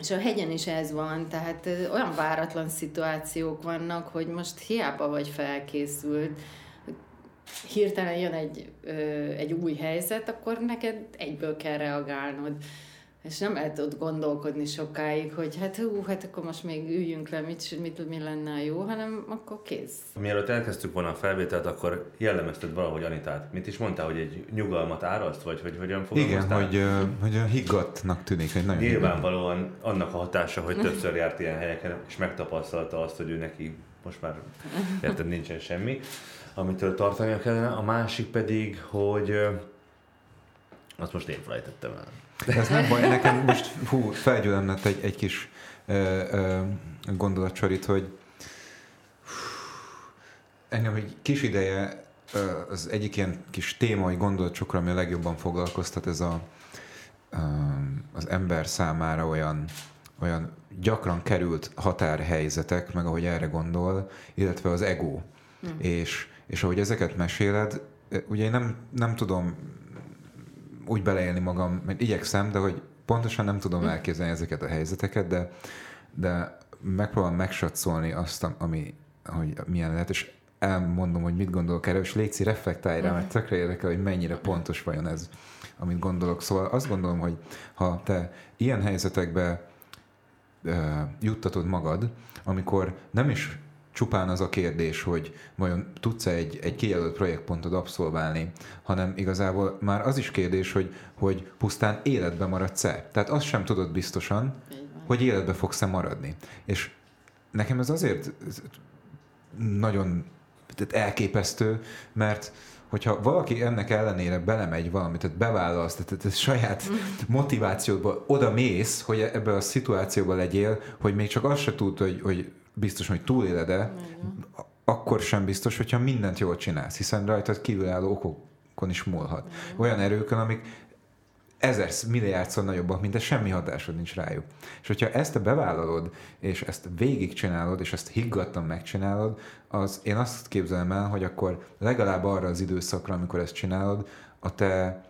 És a hegyen is ez van, tehát olyan váratlan szituációk vannak, hogy most hiába vagy felkészült, hirtelen jön egy, ö, egy új helyzet, akkor neked egyből kell reagálnod. És nem lehet ott gondolkodni sokáig, hogy hát hú, hát akkor most még üljünk le, mit, mit, mi lenne jó, hanem akkor kész. Mielőtt elkezdtük volna a felvételt, akkor jellemezted valahogy Anitát. Mit is mondtál, hogy egy nyugalmat áraszt, vagy hogy hogyan fogalmaztál? Igen, hogy, hogy a higgadtnak tűnik. Hogy nagyon Nyilvánvalóan higgadt. annak a hatása, hogy többször járt ilyen helyeken, és megtapasztalta azt, hogy ő neki most már érted, nincsen semmi amitől tartania kellene, a másik pedig, hogy azt most én felejtettem el. De ez nem baj, nekem most hú, felgyűlömlett egy, egy kis ö, ö, gondolatcsarit, hogy engem egy kis ideje az egyik ilyen kis téma, vagy gondolatcsokra, ami a legjobban foglalkoztat, ez a, az ember számára olyan, olyan gyakran került határhelyzetek, meg ahogy erre gondol, illetve az ego. Mm. És és ahogy ezeket meséled, ugye én nem, nem tudom úgy beleélni magam, meg igyekszem, de hogy pontosan nem tudom hm. elképzelni ezeket a helyzeteket, de, de megpróbálom megsatszolni azt, ami, hogy milyen lehet, és elmondom, hogy mit gondolok erről, és Léci reflektálj rá, mert tökre érdekel, hogy mennyire pontos vajon ez, amit gondolok. Szóval azt gondolom, hogy ha te ilyen helyzetekbe uh, juttatod magad, amikor nem is csupán az a kérdés, hogy vajon tudsz-e egy, egy kijelölt projektpontot abszolválni, hanem igazából már az is kérdés, hogy, hogy pusztán életbe maradsz-e. Tehát azt sem tudod biztosan, hogy életbe fogsz-e maradni. És nekem ez azért nagyon tehát elképesztő, mert hogyha valaki ennek ellenére belemegy valamit, tehát bevállalsz, tehát, tehát saját motivációdból oda mész, hogy ebbe a szituációba legyél, hogy még csak azt se tud, hogy, hogy biztos, hogy túléled-e, akkor sem biztos, hogyha mindent jól csinálsz, hiszen rajtad kívülálló okokon is múlhat. Olyan erőkön, amik ezer milliárdszor nagyobbak, mint ez semmi hatásod nincs rájuk. És hogyha ezt te bevállalod, és ezt végigcsinálod, és ezt higgadtan megcsinálod, az én azt képzelem el, hogy akkor legalább arra az időszakra, amikor ezt csinálod, a te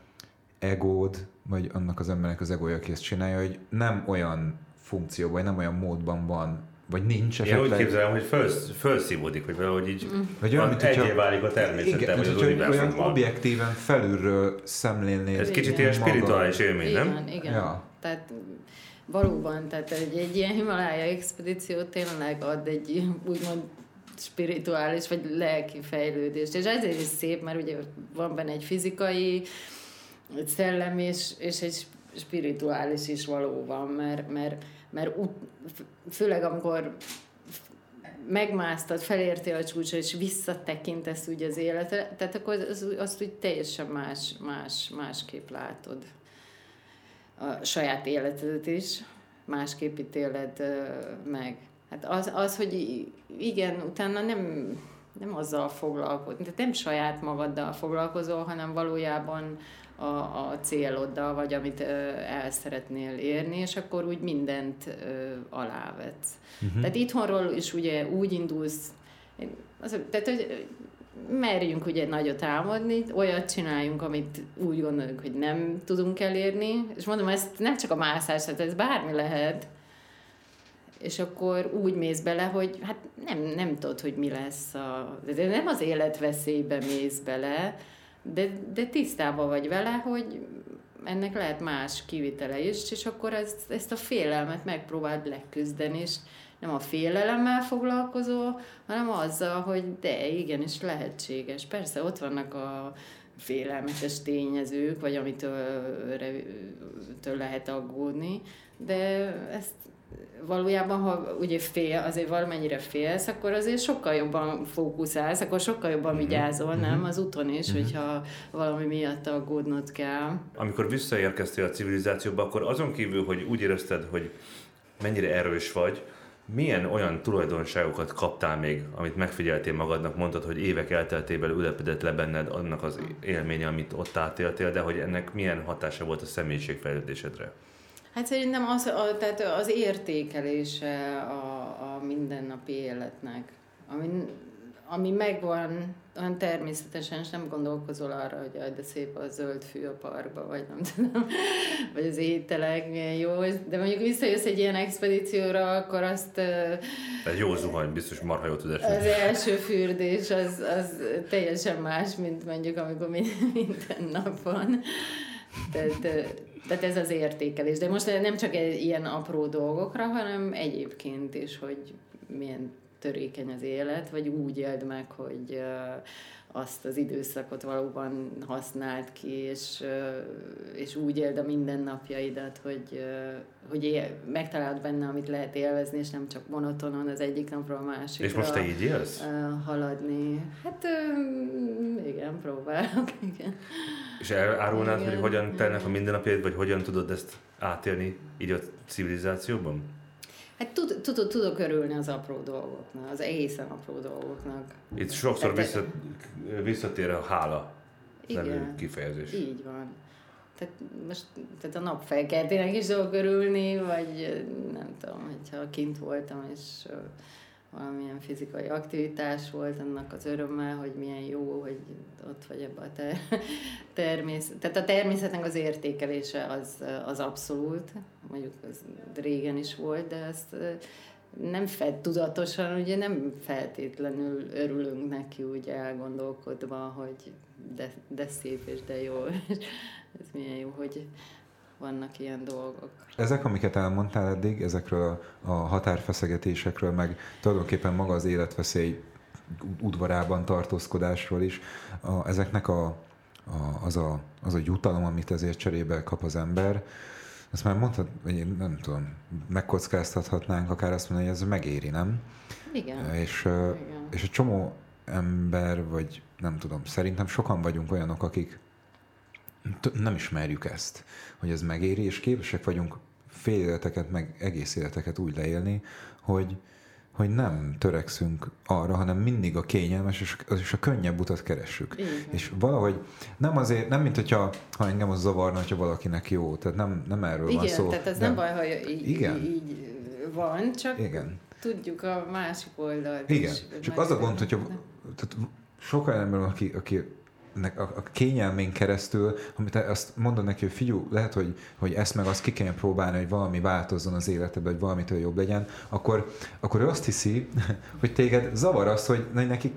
egód, vagy annak az embernek az egója, aki ezt csinálja, hogy nem olyan funkció, vagy nem olyan módban van vagy nincs esetleg. Én úgy képzelem, hogy föl, felszívódik, hogy valahogy így mm. vagy olyan, mint egyé válik a természete, vagy az olyan objektíven felülről szemlélnél. Ez kicsit ilyen spirituális élmény, igen, nem? Igen, ja. Tehát valóban, tehát egy, egy ilyen Himalája expedíció tényleg ad egy úgymond spirituális vagy lelki fejlődést. És ezért is szép, mert ugye van benne egy fizikai, egy szellem és, és egy spirituális is valóban, mert, mert mert ut, főleg amikor megmásztad, felértél a csúcsra, és visszatekintesz úgy az életre, tehát akkor az, azt úgy teljesen más, más, másképp látod. A saját életedet is másképp ítéled meg. Hát az, az, hogy igen, utána nem, nem azzal foglalkozni, tehát nem saját magaddal foglalkozol, hanem valójában a, a céloddal, vagy amit el szeretnél érni, és akkor úgy mindent alávetsz. Uh-huh. Tehát itthonról is ugye úgy indulsz, az, tehát hogy merjünk ugye nagyot álmodni, olyat csináljunk, amit úgy gondoljuk, hogy nem tudunk elérni, és mondom, ez nem csak a mászás, tehát ez bármi lehet, és akkor úgy mész bele, hogy hát nem, nem tudod, hogy mi lesz a... De nem az életveszélybe mész bele, de, de tisztában vagy vele, hogy ennek lehet más kivitele is, és akkor ezt, ezt a félelmet megpróbáld leküzdeni, és nem a félelemmel foglalkozol, hanem azzal, hogy de igenis lehetséges. Persze ott vannak a félelmetes tényezők, vagy amitől lehet aggódni, de ezt valójában, ha ugye fél, azért valamennyire félsz, akkor azért sokkal jobban fókuszálsz, akkor sokkal jobban mm-hmm. vigyázol, mm-hmm. nem? Az úton is, mm-hmm. hogyha valami miatt aggódnod kell. Amikor visszaérkeztél a civilizációba, akkor azon kívül, hogy úgy érezted, hogy mennyire erős vagy, milyen olyan tulajdonságokat kaptál még, amit megfigyeltél magadnak, mondtad, hogy évek elteltével ülepedett le benned annak az élménye, amit ott átéltél, de hogy ennek milyen hatása volt a személyiségfejlődésedre? Hát szerintem az, a, tehát az értékelése a, a mindennapi életnek, ami, ami megvan, olyan természetesen, és nem gondolkozol arra, hogy aj, de szép a zöld fű a parkba, vagy nem tudom, vagy az ételek milyen jó, de mondjuk visszajössz egy ilyen expedícióra, akkor azt... Egy jó zuhany, biztos marha jó tud Az első fürdés az, az teljesen más, mint mondjuk amikor minden nap van. Tehát, tehát ez az értékelés. De most nem csak ilyen apró dolgokra, hanem egyébként is, hogy milyen törékeny az élet, vagy úgy éld meg, hogy azt az időszakot valóban használt ki, és, és úgy éld a mindennapjaidat, hogy, hogy él, megtalálod benne, amit lehet élvezni, és nem csak monotonon az egyik napról a másikra. És most te így élsz? Haladni. Hát igen, próbálok, igen. És elárulnád, hogy hogyan telnek a mindennapjaid, vagy hogyan tudod ezt átélni így a civilizációban? Hát tud, tudod, tudok örülni az apró dolgoknak, az egészen apró dolgoknak. Itt sokszor vissza, visszatér a hála Igen, kifejezés. így van. Tehát most tehát a napfelkeltének is tudok örülni, vagy nem tudom, hogyha kint voltam, és valamilyen fizikai aktivitás volt, annak az örömmel, hogy milyen jó, hogy ott vagy ebbe a ter- természet. Tehát a természetnek az értékelése az, az abszolút, mondjuk az régen is volt, de ezt nem fed tudatosan, ugye nem feltétlenül örülünk neki úgy elgondolkodva, hogy de, de szép és de jó, ez milyen jó, hogy vannak ilyen dolgok. Ezek, amiket elmondtál eddig, ezekről a határfeszegetésekről, meg tulajdonképpen maga az életveszély udvarában tartózkodásról is, a, ezeknek a, a, az, a, az a jutalom, amit ezért cserébe kap az ember, azt már mondtad, hogy én nem tudom, megkockáztathatnánk akár azt mondani, hogy ez megéri, nem? Igen. És, Igen. és egy csomó ember, vagy nem tudom, szerintem sokan vagyunk olyanok, akik nem ismerjük ezt, hogy ez megéri, és képesek vagyunk fél életeket, meg egész életeket úgy leélni, hogy, hogy nem törekszünk arra, hanem mindig a kényelmes és, és a könnyebb utat keressük. Igen. És valahogy nem azért, nem mint hogyha ha engem az zavarna, hogyha valakinek jó, tehát nem, nem erről Igen, van szó. Igen, tehát ez de, nem baj, ha így, Igen. így van, csak Igen. tudjuk a másik oldalt Igen, is, csak az a gond, hogyha tehát sok olyan ember, aki, aki a, a kényelmén keresztül, amit azt mondod neki, hogy figyú, lehet, hogy, hogy ezt meg azt ki kell próbálni, hogy valami változzon az életedben, hogy valamitől jobb legyen, akkor, akkor ő azt hiszi, hogy téged zavar az, hogy neki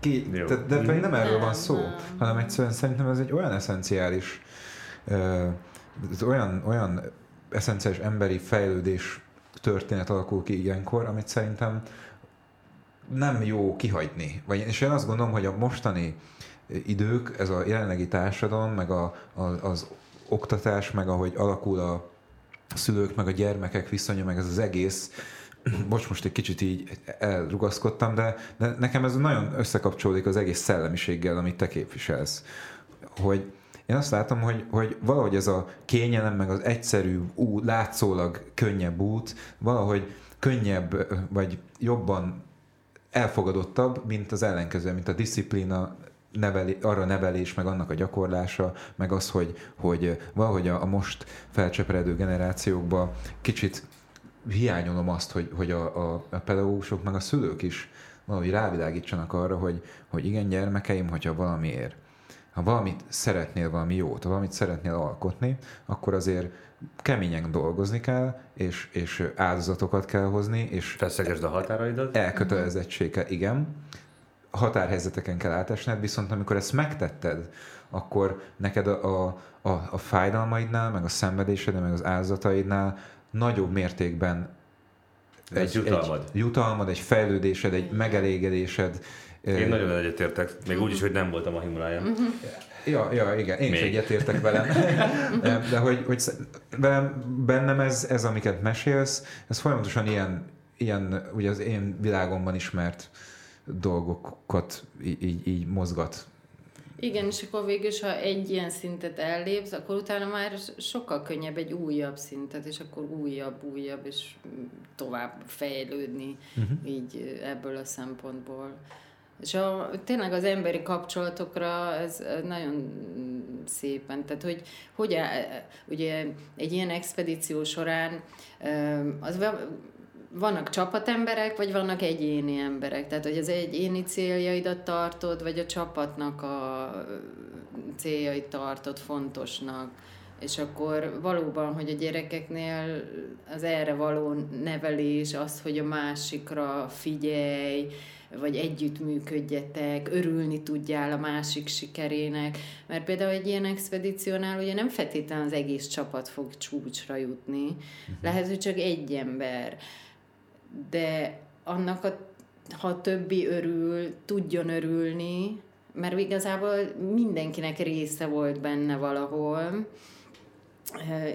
ki, de, de pedig nem erről van szó, hanem egyszerűen szerintem ez egy olyan eszenciális, uh, olyan, olyan eszenciális emberi fejlődés történet alakul ki ilyenkor, amit szerintem nem jó kihagyni. Vagy, és én azt gondolom, hogy a mostani idők, ez a jelenlegi társadalom, meg a, a, az oktatás, meg ahogy alakul a szülők, meg a gyermekek viszonya, meg ez az egész, most most egy kicsit így elrugaszkodtam, de, de nekem ez nagyon összekapcsolódik az egész szellemiséggel, amit te képviselsz. Hogy én azt látom, hogy, hogy valahogy ez a kényelem, meg az egyszerű, út, látszólag könnyebb út, valahogy könnyebb, vagy jobban elfogadottabb, mint az ellenkező, mint a disziplína, neveli, arra nevelés, meg annak a gyakorlása, meg az, hogy, hogy valahogy a, a most felcsepredő generációkba kicsit hiányolom azt, hogy, hogy a, a, a pedagógusok, meg a szülők is valahogy rávilágítsanak arra, hogy, hogy igen, gyermekeim, hogyha valamiért, ha valamit szeretnél, valami jót, ha valamit szeretnél alkotni, akkor azért keményen dolgozni kell, és, és áldozatokat kell hozni, és Feszegesd a határaidat. Elkötelezettsége, igen határhelyzeteken kell átesned, viszont amikor ezt megtetted, akkor neked a, a, a, a fájdalmaidnál, meg a szenvedésednél, meg az áldozataidnál nagyobb mértékben egy, egy jutalmad. Egy jutalmad, egy fejlődésed, egy megelégedésed. Én nagyon egyetértek, még úgy is, hogy nem voltam a Himaláján. Mhm. Ja, ja, igen, én még. is egyetértek velem. De hogy, hogy velem, bennem ez, ez, amiket mesélsz, ez folyamatosan ilyen, ilyen ugye az én világomban ismert dolgokat így, így, mozgat. Igen, és akkor végül ha egy ilyen szintet ellépsz, akkor utána már sokkal könnyebb egy újabb szintet, és akkor újabb, újabb, és tovább fejlődni uh-huh. így ebből a szempontból. És a, tényleg az emberi kapcsolatokra ez nagyon szépen, tehát hogy, hogy ugye egy ilyen expedíció során az vannak csapatemberek, vagy vannak egyéni emberek? Tehát, hogy az egyéni céljaidat tartod, vagy a csapatnak a céljait tartod fontosnak? És akkor valóban, hogy a gyerekeknél az erre való nevelés, az, hogy a másikra figyelj, vagy együttműködjetek, örülni tudjál a másik sikerének, mert például egy ilyen expedíciónál ugye nem feltétlenül az egész csapat fog csúcsra jutni, uh-huh. lehet, hogy csak egy ember de annak, a, ha többi örül, tudjon örülni, mert igazából mindenkinek része volt benne valahol,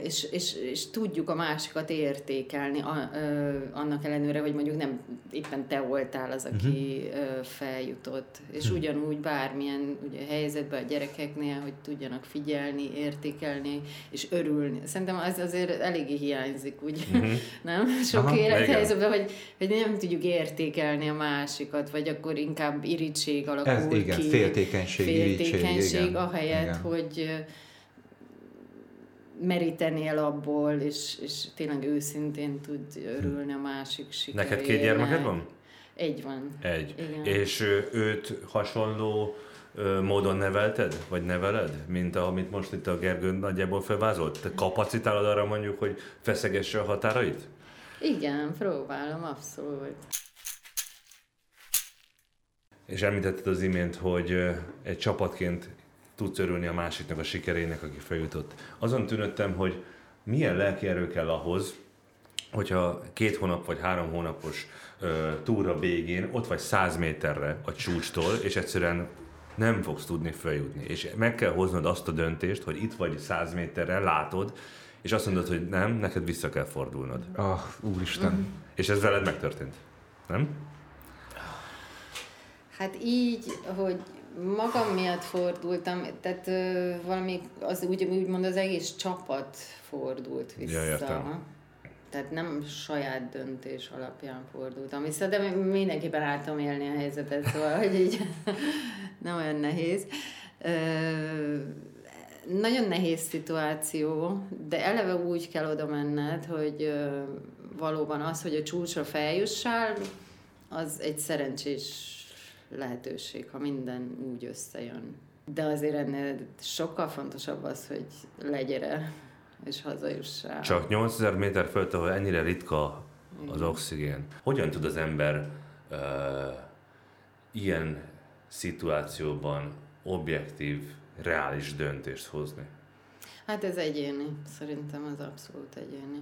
és, és, és tudjuk a másikat értékelni, a, ö, annak ellenőre, hogy mondjuk nem éppen te voltál az, aki uh-huh. feljutott. És uh-huh. ugyanúgy bármilyen ugye, helyzetben a gyerekeknél, hogy tudjanak figyelni, értékelni, és örülni. Szerintem az azért eléggé hiányzik, úgy, uh-huh. nem? Sok Aha, élethelyzetben, hogy, hogy nem tudjuk értékelni a másikat, vagy akkor inkább irítség alakul Ez, igen, ki. Féltékenység, féltékenység, irítség, ahelyett, igen. hogy merítenél abból, és, és tényleg őszintén tud örülni a másik sikerének. Neked két gyermeked van? Egy van. Egy. Igen. És őt hasonló módon nevelted, vagy neveled, mint amit most itt a Gergő nagyjából felvázolt? Te kapacitálod arra mondjuk, hogy feszegesse a határait? Igen, próbálom, abszolút. És említetted az imént, hogy egy csapatként tudsz örülni a másiknak a sikerének, aki feljutott. Azon tűnöttem, hogy milyen lelki erő kell ahhoz, hogyha két hónap vagy három hónapos uh, túra végén ott vagy száz méterre a csúcstól, és egyszerűen nem fogsz tudni feljutni. És meg kell hoznod azt a döntést, hogy itt vagy száz méterre, látod, és azt mondod, hogy nem, neked vissza kell fordulnod. Ah, úristen. Mm. És ez veled megtörtént, nem? Hát így, hogy magam miatt fordultam, tehát ö, valami, az úgy, úgymond az egész csapat fordult vissza. Ja, értem. Tehát nem saját döntés alapján fordultam vissza, de mindenképpen álltam élni a helyzetet, szóval, hogy így nem olyan nehéz. Ö, nagyon nehéz szituáció, de eleve úgy kell oda menned, hogy ö, valóban az, hogy a csúcsra feljussál, az egy szerencsés lehetőség, ha minden úgy összejön. De azért ennél sokkal fontosabb az, hogy legyere és hazajussál. Csak 8000 méter föld, ahol ennyire ritka az oxigén. Hogyan tud az ember uh, ilyen szituációban objektív, reális döntést hozni? Hát ez egyéni. Szerintem az abszolút egyéni.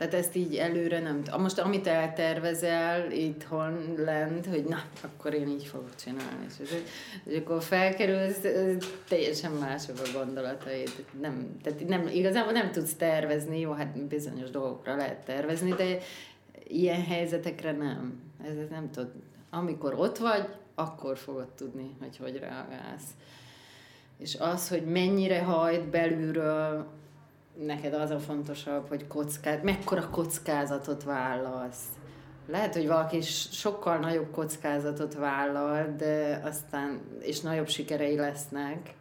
Tehát ezt így előre nem... Most amit eltervezel itthon lent, hogy na, akkor én így fogok csinálni. És, és, és akkor felkerülsz, teljesen mások a gondolataid. Nem, tehát nem, igazából nem tudsz tervezni, jó, hát bizonyos dolgokra lehet tervezni, de ilyen helyzetekre nem. Ez, nem tud. Amikor ott vagy, akkor fogod tudni, hogy hogy reagálsz. És az, hogy mennyire hajt belülről, neked az a fontosabb, hogy kockát, mekkora kockázatot vállalsz. Lehet, hogy valaki sokkal nagyobb kockázatot vállal, de aztán, és nagyobb sikerei lesznek,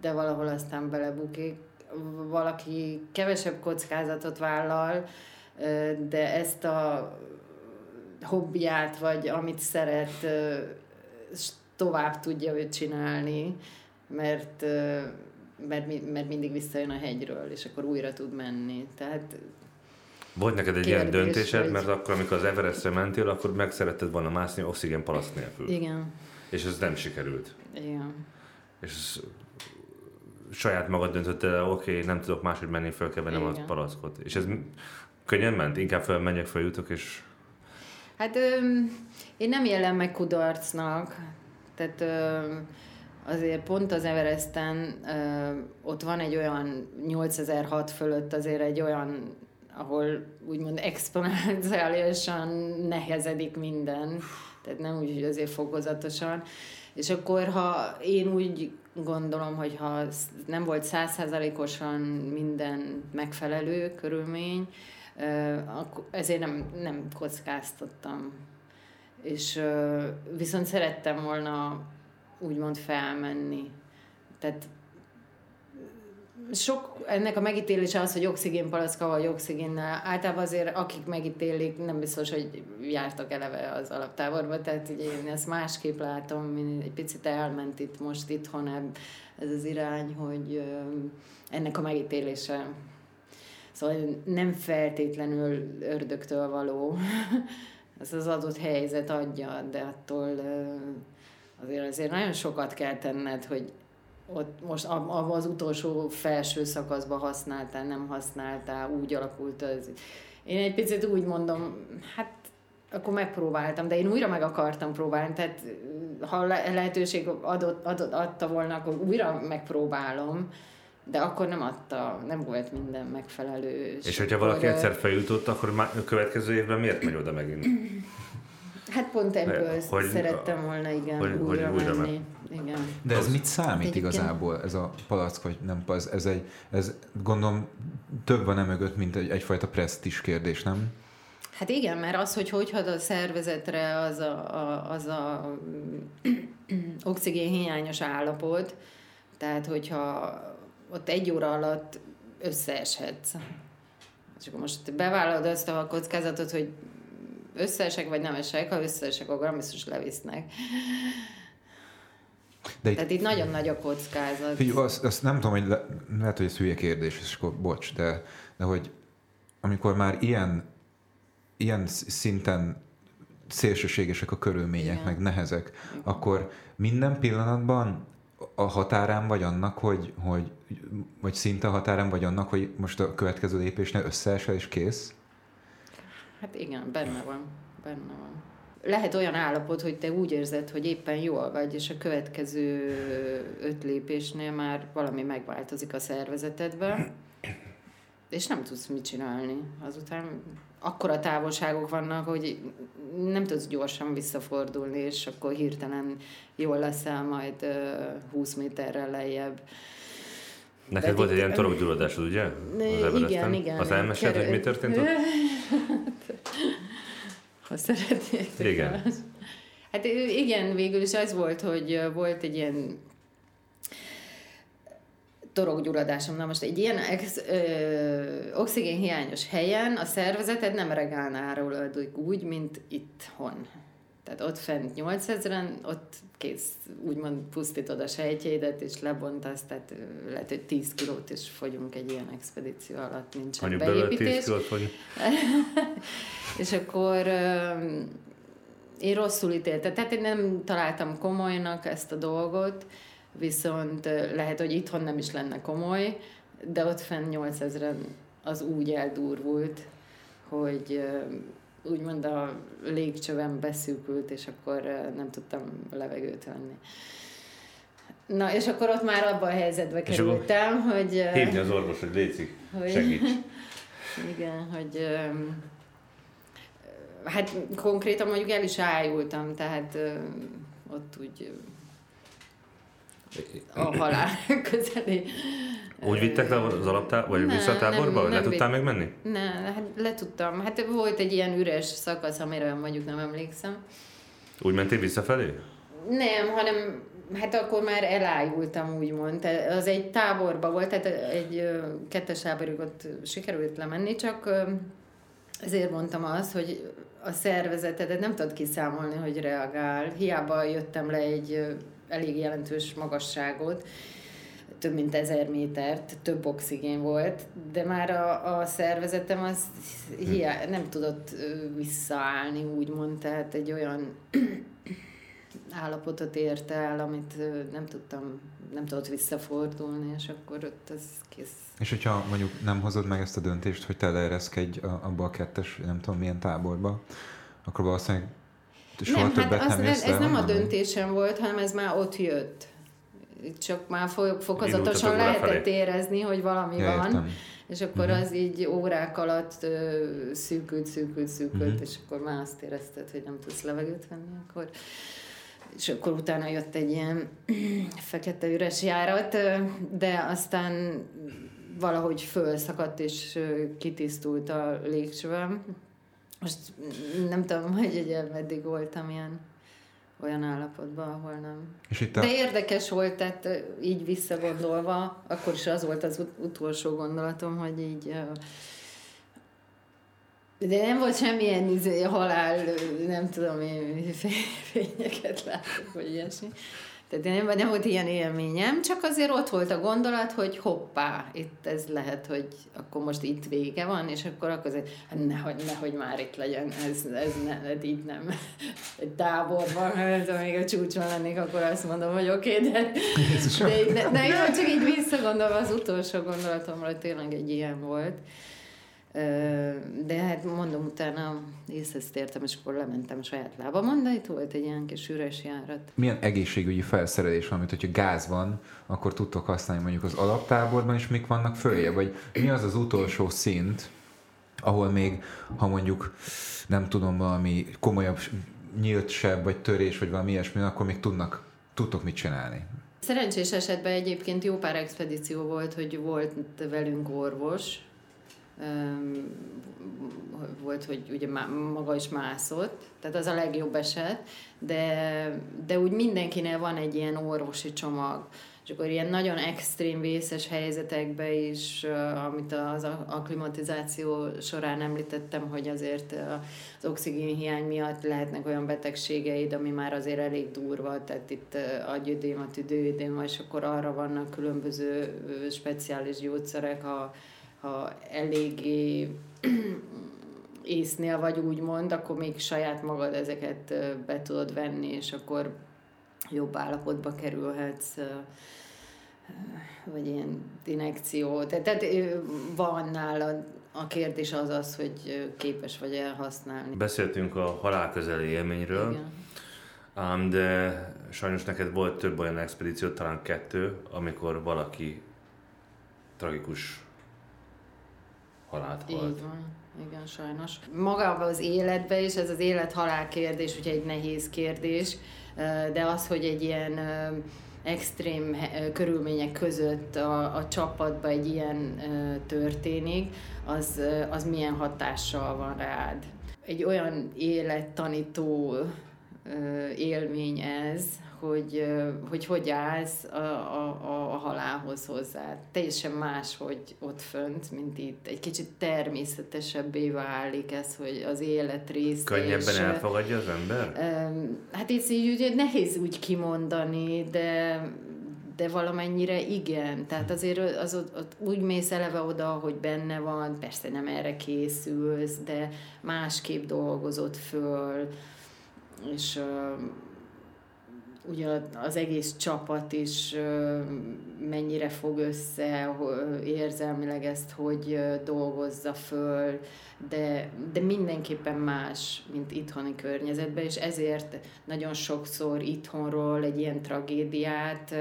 de valahol aztán belebukik. Valaki kevesebb kockázatot vállal, de ezt a hobbiát, vagy amit szeret, tovább tudja ő csinálni, mert mert, mert mindig visszajön a hegyről, és akkor újra tud menni. Tehát volt neked egy kérdés, ilyen döntésed, hogy... mert akkor, amikor az Everestre mentél, akkor meg szeretted volna mászni oxigén palaszt nélkül. Igen. És ez nem sikerült. Igen. És ez saját magad döntötted el, oké, okay, nem tudok máshogy menni, fel kell vennem a palackot. És ez könnyen ment? Inkább felmenjek, feljutok, és... Hát ö, én nem jelen meg kudarcnak. Tehát ö, azért pont az Everesten ö, ott van egy olyan 8006 fölött azért egy olyan, ahol úgymond exponenciálisan nehezedik minden, tehát nem úgy, azért fokozatosan. És akkor, ha én úgy gondolom, hogy ha nem volt százszázalékosan minden megfelelő körülmény, akkor ezért nem, nem kockáztattam. És viszont szerettem volna úgymond felmenni. Tehát sok ennek a megítélése az, hogy oxigénpalacka vagy oxigénnel. Általában azért akik megítélik, nem biztos, hogy jártak eleve az alaptáborba, tehát ugye én ezt másképp látom, egy picit elment itt most itthon ez az irány, hogy ennek a megítélése Szóval nem feltétlenül ördögtől való, ez az adott helyzet adja, de attól azért, azért nagyon sokat kell tenned, hogy ott most az utolsó felső szakaszban használtál, nem használtál, úgy alakult az. Én egy picit úgy mondom, hát akkor megpróbáltam, de én újra meg akartam próbálni, tehát ha lehetőség adott, adott, adta volna, akkor újra megpróbálom, de akkor nem adta, nem volt minden megfelelő. És, hogyha valaki egyszer feljutott, akkor a következő évben miért megy oda megint? Hát pont ebből hogy, szerettem volna, igen, hogy, újra, hogy újra menni. Igen. De ez mit számít Egyébként? igazából, ez a palack, vagy nem ez, ez, egy, ez gondolom több van emögött, mint egy, egyfajta presztis kérdés, nem? Hát igen, mert az, hogy hogy had a szervezetre az a, a, az a oxigén hiányos állapot, tehát hogyha ott egy óra alatt összeeshetsz. És akkor most bevállalod azt a kockázatot, hogy összeesek vagy nem esek, ha összeesek, akkor biztos levisznek. De itt, Tehát itt nagyon nagy a kockázat. Figyelj, azt, azt nem tudom, hogy le, lehet, hogy ez hülye kérdés, és akkor bocs, de, de hogy amikor már ilyen, ilyen szinten szélsőségesek a körülmények, Igen. meg nehezek, Igen. akkor minden pillanatban a határán vagy annak, hogy, hogy vagy szinte a határán vagy annak, hogy most a következő lépésnél összeesel és kész? Hát igen, benne van. Benne van. Lehet olyan állapot, hogy te úgy érzed, hogy éppen jól vagy, és a következő öt lépésnél már valami megváltozik a szervezetedben, és nem tudsz mit csinálni. Azután akkora távolságok vannak, hogy nem tudsz gyorsan visszafordulni, és akkor hirtelen jól leszel majd 20 méterrel lejjebb. Neked volt egy ilyen torokgyulladásod, ugye? Az igen, igen. Az elmesed, hogy mi történt ott? ha szeretnék. Igen. Hát igen, végül is az volt, hogy volt egy ilyen torokgyulladásom. Na most egy ilyen ex, ö, oxigénhiányos helyen a szervezeted nem regálná úgy, mint itthon. Tehát ott fent 8000-en, ott kész, úgymond pusztítod a sejtjeidet, és lebontasz, tehát lehet, hogy 10 kilót is fogyunk egy ilyen expedíció alatt, nincsen Annyi beépítés. 10 kilót és akkor én rosszul ítéltem, tehát én nem találtam komolynak ezt a dolgot, viszont lehet, hogy itthon nem is lenne komoly, de ott fenn 8000-en az úgy eldurvult, hogy úgymond a légcsövem beszűkült, és akkor nem tudtam levegőt venni. Na, és akkor ott már abban a helyzetbe kerültem, hogy... Hívni az orvos, hogy létszik, hogy, segíts. Igen, hogy hát konkrétan mondjuk el is ájultam, tehát ott úgy a halál közeli. Úgy vittek le az alaptá, vagy ne, vissza a táborba? Nem, le tudtál még menni? Ne, hát le tudtam. Hát volt egy ilyen üres szakasz, amire mondjuk nem emlékszem. Úgy mentél visszafelé? Nem, hanem hát akkor már elájultam, úgymond. Az egy táborba volt, tehát egy kettes táborig ott sikerült lemenni, csak ezért mondtam azt, hogy a szervezetedet nem tudod kiszámolni, hogy reagál. Hiába jöttem le egy elég jelentős magasságot, több mint ezer métert, több oxigén volt, de már a, a szervezetem az hiá, nem tudott visszaállni, úgymond, tehát egy olyan állapotot érte el, amit nem tudtam, nem tudott visszafordulni, és akkor ott az kész. És hogyha mondjuk nem hozod meg ezt a döntést, hogy te leereszkedj abba a kettes, nem tudom milyen táborba, akkor valószínűleg soha nem, többet hát nem ez, ez nem a döntésem volt, hanem ez már ott jött. Csak már fokozatosan lehetett érezni, hogy valami ja, van. Értem. És akkor uh-huh. az így órák alatt ö, szűkült, szűkült, szűkült, uh-huh. és akkor már azt érezted, hogy nem tudsz levegőt venni, akkor és akkor utána jött egy ilyen fekete üres járat, de aztán valahogy fölszakadt és kitisztult a légcsövem, most nem tudom, hogy ugye meddig voltam ilyen olyan állapotban, ahol nem. És itt a... De érdekes volt, tehát így visszagondolva, akkor is az volt az ut- utolsó gondolatom, hogy így de nem volt semmilyen izé, halál, nem tudom én, fényeket látok, vagy ilyesmi. Tehát nem, nem volt ilyen élményem, csak azért ott volt a gondolat, hogy hoppá, itt ez lehet, hogy akkor most itt vége van, és akkor akkor azért, hát nehogy, nehogy már itt legyen, ez, ez ne, ez így nem. Egy táborban, ha még a csúcson lennék, akkor azt mondom, hogy oké, okay, de, de, de, de, de, csak így visszagondolva az utolsó gondolatomra, tényleg egy ilyen volt. De hát mondom, utána észhez tértem, és akkor lementem a saját lábamon, de itt volt egy ilyen kis üres járat. Milyen egészségügyi felszerelés van, mint hogyha gáz van, akkor tudtok használni mondjuk az alaptáborban, és mik vannak följe? Vagy mi az az utolsó szint, ahol még, ha mondjuk nem tudom, valami komolyabb nyílt seb, vagy törés, vagy valami ilyesmi, akkor még tudnak, tudtok mit csinálni? Szerencsés esetben egyébként jó pár expedíció volt, hogy volt velünk orvos, volt, hogy ugye maga is mászott, tehát az a legjobb eset, de, de úgy mindenkinél van egy ilyen orvosi csomag, és akkor ilyen nagyon extrém vészes helyzetekbe is, amit az akklimatizáció során említettem, hogy azért az oxigénhiány miatt lehetnek olyan betegségeid, ami már azért elég durva, tehát itt agyödéma, tüdőödéma, és akkor arra vannak különböző speciális gyógyszerek, ha, ha eléggé észnél vagy úgymond, akkor még saját magad ezeket be tudod venni, és akkor jobb állapotba kerülhetsz vagy ilyen inekció. Tehát, tehát van nála a kérdés az az, hogy képes vagy elhasználni. Beszéltünk a halál közeli élményről, Igen. de sajnos neked volt több olyan expedíció, talán kettő, amikor valaki tragikus halált halt. Így van. Igen, sajnos. Magában az életbe is, ez az élet-halál kérdés, ugye egy nehéz kérdés, de az, hogy egy ilyen extrém körülmények között a, a csapatban egy ilyen történik, az, az milyen hatással van rád. Egy olyan élettanító élmény ez, hogy, hogy hogy állsz a, a, a, a halálhoz hozzá. Teljesen más, hogy ott fönt, mint itt. Egy kicsit természetesebbé válik ez, hogy az élet része. Könnyebben és, elfogadja az ember? Hát így, így nehéz úgy kimondani, de de valamennyire igen. Tehát azért az ott, ott úgy mész eleve oda, hogy benne van, persze nem erre készülsz, de másképp dolgozott föl, és ugye az egész csapat is mennyire fog össze érzelmileg ezt, hogy dolgozza föl, de, de mindenképpen más, mint itthoni környezetben, és ezért nagyon sokszor itthonról egy ilyen tragédiát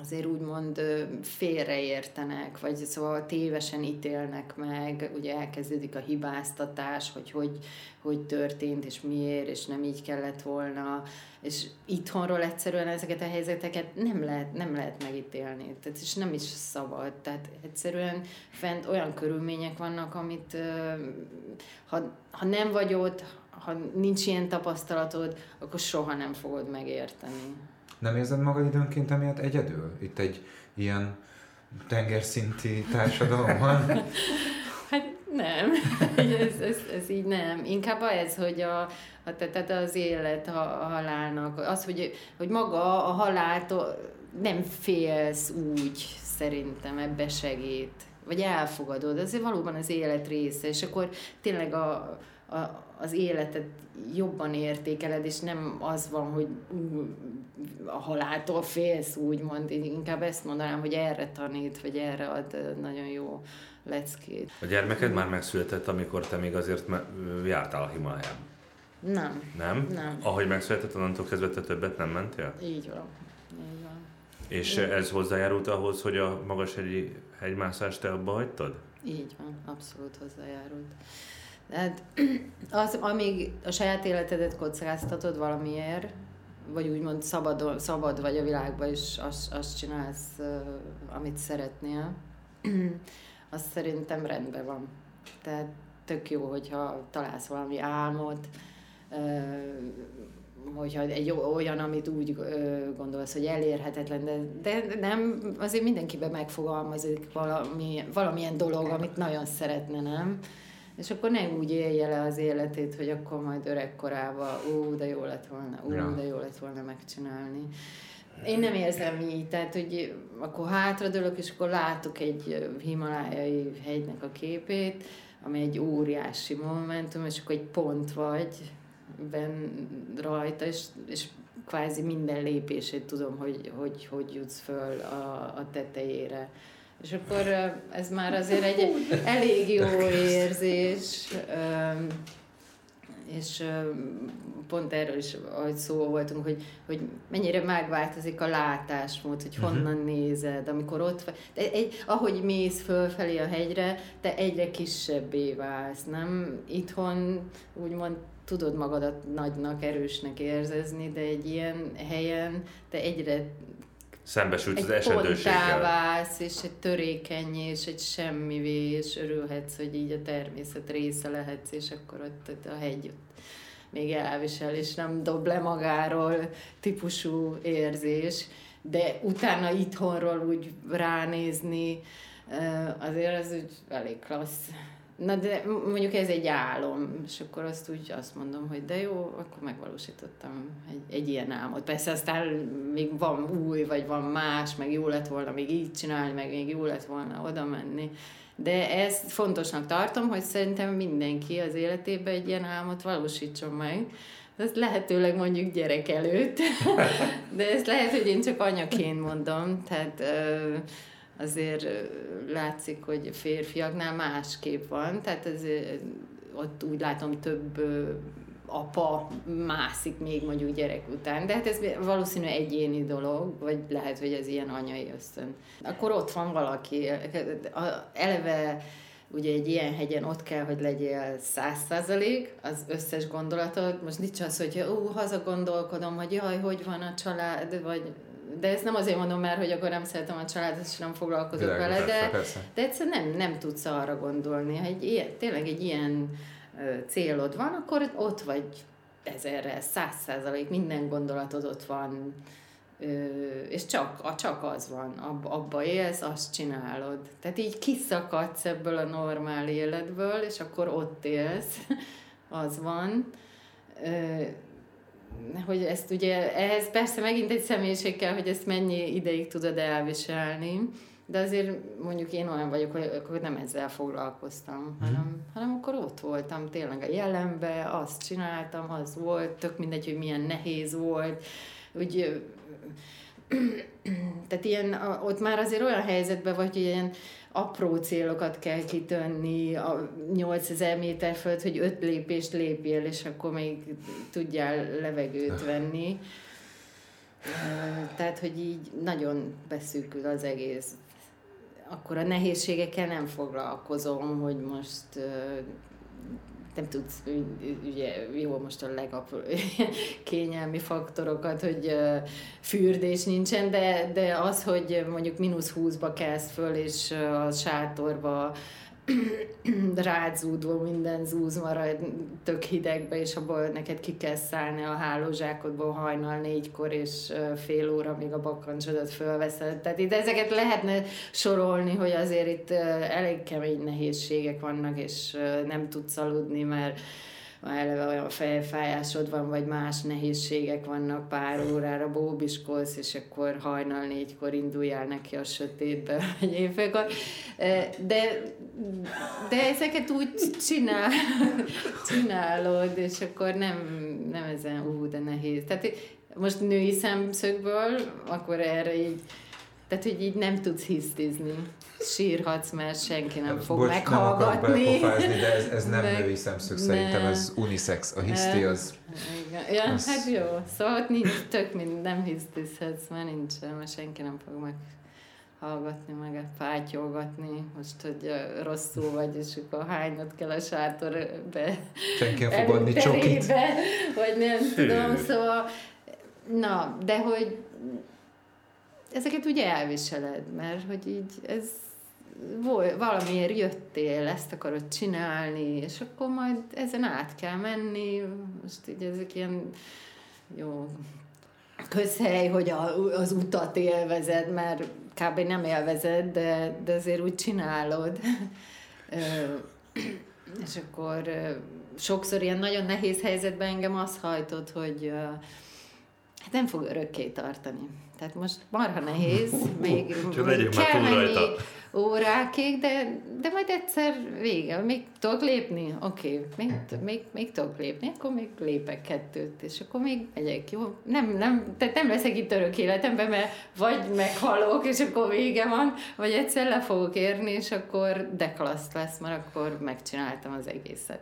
azért úgymond félreértenek, vagy szóval tévesen ítélnek meg, ugye elkezdődik a hibáztatás, hogy hogy, hogy történt, és miért, és nem így kellett volna, és itthonról egyszerűen ezeket a helyzeteket nem lehet, nem lehet megítélni, tehát és nem is szabad, tehát egyszerűen fent olyan körülmények vannak, amit ha, ha nem vagy ott, ha nincs ilyen tapasztalatod, akkor soha nem fogod megérteni. Nem érzed magad időnként emiatt egyedül? Itt egy ilyen tengerszinti társadalom van? hát nem, ez, ez, ez így nem. Inkább ez, hogy a, a tehát az élet a, a halálnak, az, hogy, hogy maga a haláltól nem félsz úgy, szerintem ebbe segít. Vagy elfogadod, ez valóban az élet része, és akkor tényleg a, a, az életet jobban értékeled, és nem az van, hogy a haláltól félsz, úgymond. Én inkább ezt mondanám, hogy erre tanít, vagy erre ad nagyon jó leckét. A gyermeked már megszületett, amikor te még azért jártál a Himalájában? Nem. Nem? Nem. Ahogy megszületett, onnantól kezdve te többet nem mentél? Így van. Így van. És Én... ez hozzájárult ahhoz, hogy a magas hegyi hegymászást te abba hagytad? Így van, abszolút hozzájárult. Tehát az, amíg a saját életedet kockáztatod valamiért, vagy úgymond szabad, szabad vagy a világban, és azt, azt csinálsz, amit szeretnél, az szerintem rendben van. Tehát tök jó, hogyha találsz valami álmot, hogyha egy olyan, amit úgy gondolsz, hogy elérhetetlen, de, de nem, azért mindenkiben megfogalmazik valami, valamilyen dolog, amit nagyon szeretne, nem? És akkor ne úgy élje le az életét, hogy akkor majd öregkorában, ó, de jó lett volna, ó, ja. de jó lett volna megcsinálni. Én nem érzem így, tehát hogy akkor hátradőlök, és akkor látok egy himalájai hegynek a képét, ami egy óriási momentum, és akkor egy pont vagy ben rajta, és, és kvázi minden lépését tudom, hogy hogy, hogy jutsz föl a, a tetejére. És akkor ez már azért egy elég jó érzés, és pont erről is, ahogy szó voltunk, hogy, hogy mennyire megváltozik a látásmód, hogy honnan uh-huh. nézed, amikor ott vagy. De egy, ahogy mész fölfelé a hegyre, te egyre kisebbé válsz, nem? Itthon úgymond tudod magadat nagynak, erősnek érzezni, de egy ilyen helyen te egyre szembesült az esedőséggel. válsz, és egy törékeny, és egy semmivé, és örülhetsz, hogy így a természet része lehetsz, és akkor ott a hegy ott még elvisel, és nem dob le magáról típusú érzés. de utána itthonról úgy ránézni, azért az úgy elég klassz. Na de mondjuk ez egy álom, és akkor azt úgy azt mondom, hogy de jó, akkor megvalósítottam egy, egy ilyen álmot. Persze aztán még van új, vagy van más, meg jó lett volna még így csinálni, meg még jó lett volna oda menni. De ezt fontosnak tartom, hogy szerintem mindenki az életében egy ilyen álmot valósítson meg. Ezt lehetőleg mondjuk gyerek előtt, de ezt lehet, hogy én csak anyaként mondom, tehát azért látszik, hogy férfiaknál másképp van, tehát ez, ott úgy látom több apa mászik még mondjuk gyerek után, de hát ez valószínű egyéni dolog, vagy lehet, hogy ez ilyen anyai ösztön. Akkor ott van valaki, eleve ugye egy ilyen hegyen ott kell, hogy legyél száz százalék, az összes gondolatod, most nincs az, hogy ú, haza gondolkodom, hogy jaj, hogy van a család, vagy de ezt nem azért mondom már, hogy akkor nem szeretem a családot, és nem foglalkozok Világos, vele, de, persze. de egyszerűen nem, nem tudsz arra gondolni. Ha egy ilyen, tényleg egy ilyen célod van, akkor ott vagy ezerre, száz százalék, minden gondolatod ott van, és csak, csak az van, abba, abba élsz, azt csinálod. Tehát így kiszakadsz ebből a normál életből, és akkor ott élsz, az van hogy ezt ugye, ehhez persze megint egy személyiség kell, hogy ezt mennyi ideig tudod elviselni, de azért mondjuk én olyan vagyok, hogy akkor nem ezzel foglalkoztam, mm. hanem, hanem akkor ott voltam tényleg a jelenbe, azt csináltam, az volt, tök mindegy, hogy milyen nehéz volt, úgy, tehát ilyen, ott már azért olyan helyzetben vagy, hogy ilyen apró célokat kell kitönni a 8000 méter fölött, hogy öt lépést lépjél, és akkor még tudjál levegőt venni. Tehát, hogy így nagyon beszűkül az egész. Akkor a nehézségekkel nem foglalkozom, hogy most nem tudsz, ugye jó, most a legapró kényelmi faktorokat, hogy fürdés nincsen, de, de az, hogy mondjuk mínusz 20-ba kezd föl, és a sátorba rádzúdva minden zúz marad tök hidegbe, és abból neked ki kell szállni a hálózsákodból hajnal négykor, és fél óra még a bakkancsodat fölveszed. Tehát itt ezeket lehetne sorolni, hogy azért itt elég kemény nehézségek vannak, és nem tudsz aludni, mert eleve olyan fejfájásod van, vagy más nehézségek vannak, pár órára bóbiskolsz, és akkor hajnal négykor induljál neki a sötétbe, vagy évfélkor. De, de ezeket úgy csinál, csinálod, és akkor nem, nem ezen, ú, de nehéz. Tehát most női szemszögből, akkor erre így, tehát hogy így nem tudsz hisztizni sírhatsz, mert senki nem fog Bocs, meghallgatni. Nem de ez, ez nem Meg, női szemszög, ne. szerintem ez unisex. A hiszti az... Igen. Ja, az... hát jó. Szóval ott nincs, tök mind, nem hisztizhetsz, mert nincs, mert senki nem fog meg hallgatni, meg pátyolgatni, most, hogy rosszul vagy, és akkor hánynod kell a sátorbe. Senki nem fog adni csokit. Vagy nem tudom, szóval, na, de hogy ezeket ugye elviseled, mert hogy így ez valamiért jöttél, ezt akarod csinálni, és akkor majd ezen át kell menni, most így ezek ilyen jó közhely, hogy a, az utat élvezed, mert kb. nem élvezed, de, de azért úgy csinálod. és akkor sokszor ilyen nagyon nehéz helyzetben engem az hajtott, hogy hát nem fog örökké tartani. Tehát most marha nehéz, még kell menni órákig, de, de majd egyszer vége. Még tudok lépni? Oké, okay. még, még, még tudok lépni, akkor még lépek kettőt, és akkor még megyek, jó? Nem, nem, tehát nem leszek itt örök életemben, mert vagy meghalok, és akkor vége van, vagy egyszer le fogok érni, és akkor deklaszt lesz, mert akkor megcsináltam az egészet.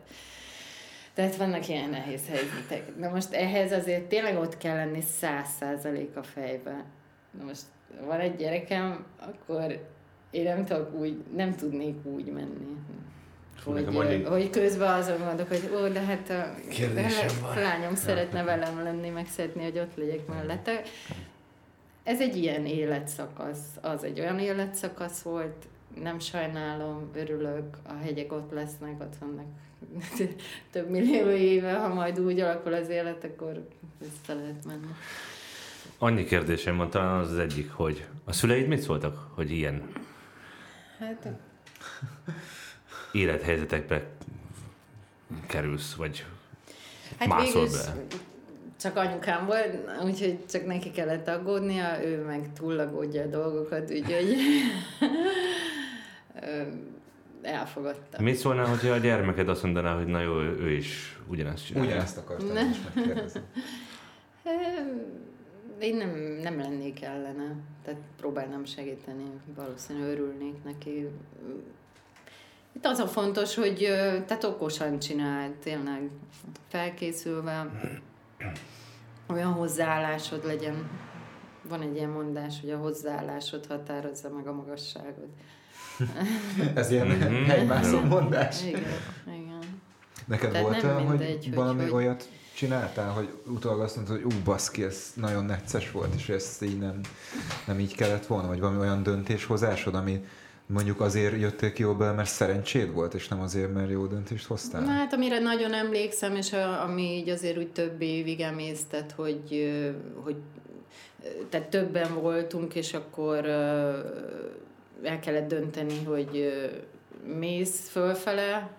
Tehát vannak ilyen nehéz helyzetek. De most ehhez azért tényleg ott kell lenni száz százalék a fejbe. Na most van egy gyerekem, akkor én nem tudok úgy, nem tudnék úgy menni. Hogy, hogy, hogy közben azon mondok, hogy ó, de hát a, hát a lányom szeretne velem lenni, meg szeretné, hogy ott legyek mellette. Ez egy ilyen életszakasz, az egy olyan életszakasz volt, nem sajnálom, örülök, a hegyek ott lesznek, ott vannak több millió éve, ha majd úgy alakul az élet, akkor vissza lehet menni. annyi kérdésem van, talán az az egyik, hogy a szüleid mit szóltak, hogy ilyen Hát élethelyzetekbe kerülsz, vagy Hát mászol be? csak anyukám volt, úgyhogy csak neki kellett aggódnia, ő meg túllagódja a dolgokat, úgyhogy elfogadta. Mit szólnál, hogyha a gyermeked azt mondaná, hogy na jó, ő, is ugyanezt csinálja? Ugyanezt akartam is megkérdezni. Én nem, nem lennék ellene, tehát próbálnám segíteni, valószínűleg örülnék neki. Itt az a fontos, hogy tehát okosan csinál, tényleg felkészülve, olyan hozzáállásod legyen. Van egy ilyen mondás, hogy a hozzáállásod határozza meg a magasságot. Ez ilyen Mhm. helymászó mondás. Igen, igen. Neked Tehát volt nem olyan, hogy mindegy, hogy- valami hogy- olyat csináltál, hogy utólag azt mondtad, hogy ú, baszki, ez nagyon necces volt, és ezt így nem, nem így kellett volna, vagy valami olyan döntéshozásod, ami mondjuk azért jöttél ki jobban, mert szerencséd volt, és nem azért, mert jó döntést hoztál? Na, hát amire nagyon emlékszem, és a, ami így azért úgy több évig emésztett, hogy, hogy tehát többen voltunk, és akkor el kellett dönteni, hogy mész fölfele,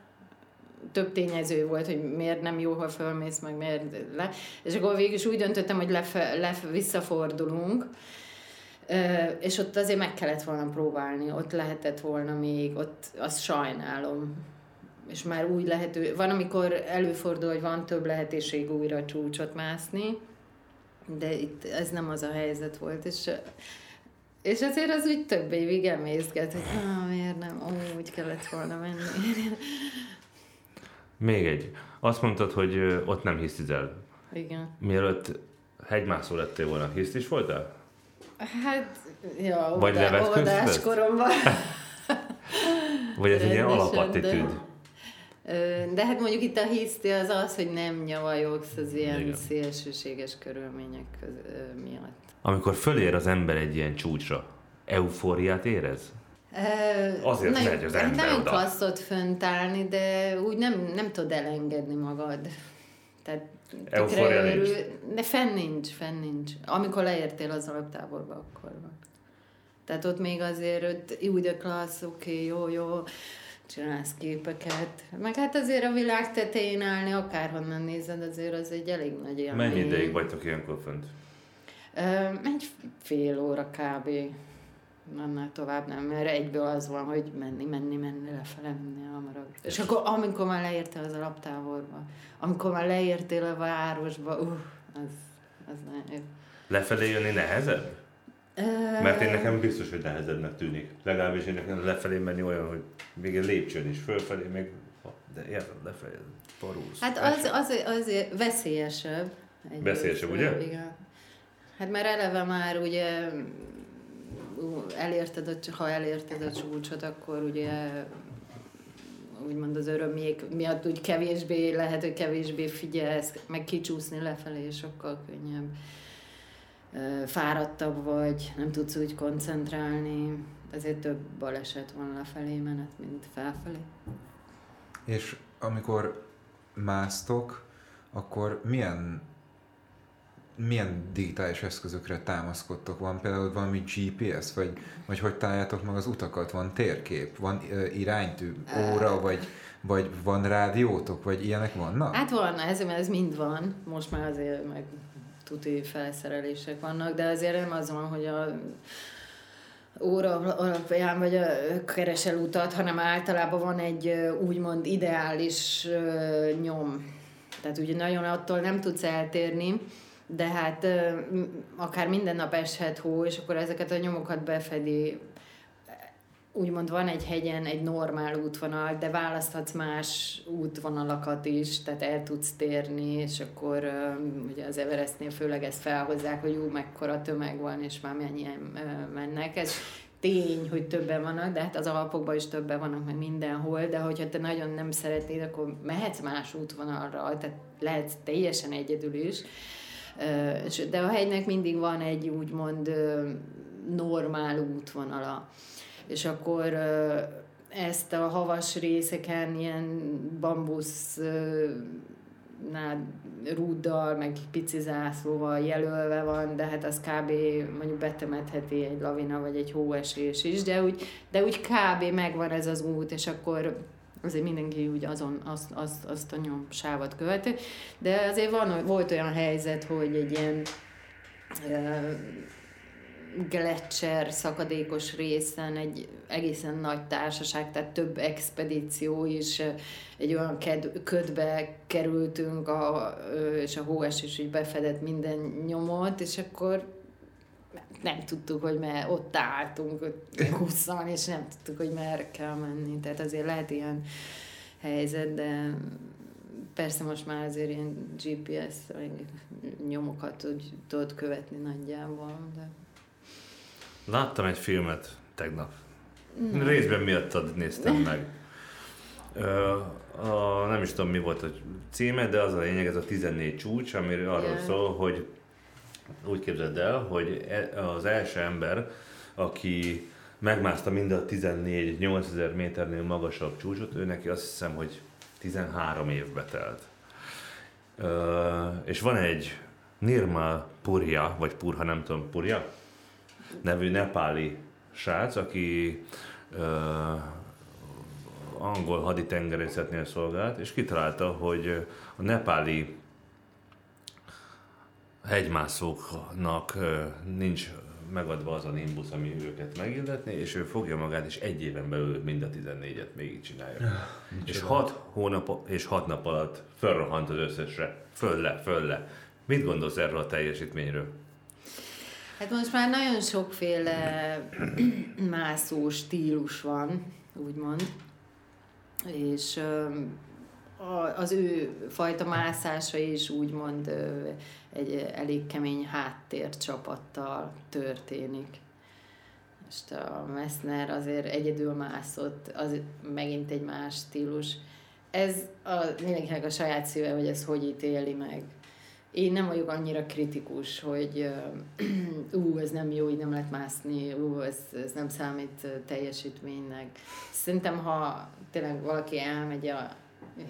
több tényező volt, hogy miért nem jó, ha fölmész, meg miért le. És akkor végül is úgy döntöttem, hogy lefe, lef, visszafordulunk, és ott azért meg kellett volna próbálni, ott lehetett volna még, ott azt sajnálom. És már úgy lehető, van, amikor előfordul, hogy van több lehetőség újra csúcsot mászni, de itt ez nem az a helyzet volt, és és azért az úgy több évig emészget, hogy ah, miért nem, ó, úgy kellett volna menni. Még egy. Azt mondtad, hogy ott nem hisztizel. Igen. Mielőtt hegymászó lettél volna, hiszt is voltál? Hát, ja, Vagy levetközted? óvodás koromban. Vagy ez egy ilyen alapattitűd? De hát mondjuk itt a hiszti az az, hogy nem nyavajogsz az ilyen Igen. Szélsőséges körülmények köz, miatt. Amikor fölér az ember egy ilyen csúcsra, eufóriát érez? Ö, Azért nagyon- megy az hát ember Nagyon oda. klassz ott fönt állni, de úgy nem, nem tudod elengedni magad. Tehát Eufória nincs. De fenn nincs, fenn nincs. Amikor leértél az alaptáborba, akkor van. Tehát ott még azért ott úgy de klassz, oké, okay, jó, jó, csinálsz képeket. Meg hát azért a világ tetején állni, akárhonnan nézed, azért az egy elég nagy élmény. Mennyi ideig vagytok ilyenkor fönt? Egy fél óra kb. Annál tovább nem, mert egyből az van, hogy menni, menni, menni, lefele, menni hamarabb. És akkor, amikor már leértél az alaptáborba, amikor már leértél a városba, uh, az, az nagyon jó. Lefelé jönni nehezebb? Mert én nekem biztos, hogy nehezebbnek tűnik. Legalábbis én nekem lefelé menni olyan, hogy még egy lépcsőn is fölfelé, még de érted, lefelé, parulsz. Hát az, az, az veszélyesebb. egyrészt. Veszélyesebb, ugye? Igen. Hát mert eleve már ugye elérted, a, ha elérted a csúcsot, akkor ugye úgymond az örömjék miatt úgy kevésbé, lehet, hogy kevésbé figyelsz, meg kicsúszni lefelé sokkal könnyebb. Fáradtabb vagy, nem tudsz úgy koncentrálni, ezért több baleset van lefelé menet, mint felfelé. És amikor másztok, akkor milyen milyen digitális eszközökre támaszkodtok? Van például valami GPS, vagy, vagy hogy találjátok meg az utakat? Van térkép? Van ö, iránytű, óra, vagy, vagy van rádiótok, vagy ilyenek vannak? Hát van, ez, ez mind van. Most már azért meg tuti felszerelések vannak, de azért nem az van, hogy a óra alapján vagy a, keresel utat, hanem általában van egy úgymond ideális nyom. Tehát ugye nagyon attól nem tudsz eltérni, de hát akár minden nap eshet hó, és akkor ezeket a nyomokat befedi úgymond van egy hegyen egy normál útvonal, de választhatsz más útvonalakat is, tehát el tudsz térni, és akkor ugye az Everestnél főleg ezt felhozzák, hogy jó, mekkora tömeg van, és már mennyien mennek. Ez tény, hogy többen vannak, de hát az Alpokban is többen vannak, meg mindenhol, de hogyha te nagyon nem szeretnéd, akkor mehetsz más útvonalra, tehát lehetsz teljesen egyedül is. De a hegynek mindig van egy úgymond normál útvonala. És akkor ezt a havas részeken ilyen bambusz rúddal, meg pici zászlóval jelölve van, de hát az kb. mondjuk betemetheti egy lavina vagy egy hóesés is, de úgy, de úgy kb. megvan ez az út, és akkor azért mindenki úgy azon azt, azt, azt a nyomsávat követi. De azért van, volt olyan helyzet, hogy egy ilyen Gletscher szakadékos részen egy egészen nagy társaság, tehát több expedíció is, egy olyan ked, ködbe kerültünk, a, és a hóesés így befedett minden nyomot, és akkor nem tudtuk, hogy mert ott álltunk, huszan, és nem tudtuk, hogy merre kell menni. Tehát azért lehet ilyen helyzet, de persze most már azért ilyen GPS nyomokat tudod követni nagyjából. De... Láttam egy filmet tegnap. Mm. Részben miattad néztem meg. Ö, a, nem is tudom mi volt a címe, de az a lényeg, ez a 14 csúcs, ami arról yeah. szól, hogy úgy képzeld el, hogy e, az első ember, aki megmászta mind a 14 8000 méternél magasabb csúcsot, ő neki azt hiszem, hogy 13 évbe telt. És van egy Nirmal Purja, vagy Purha, nem tudom, Purja? nevű nepáli srác, aki ö, angol haditengerészetnél szolgált, és kitalálta, hogy a nepáli hegymászóknak nincs megadva az a nimbus, ami őket megilletné, és ő fogja magát, és egy éven belül mind a 14-et még csinálja. Ja, és hat hónap és hat nap alatt fölrohant az összesre, fölle, fölle. Mit gondolsz erről a teljesítményről? Hát most már nagyon sokféle mászó stílus van, úgymond, és az ő fajta mászása is úgymond egy elég kemény háttércsapattal történik. Most a Messner azért egyedül mászott, az megint egy más stílus. Ez a, mindenkinek a saját szíve, hogy ez hogy ítéli meg én nem vagyok annyira kritikus, hogy ú, ez nem jó, így nem lehet mászni, ú, ez, ez nem számít teljesítménynek. Szerintem, ha tényleg valaki elmegy a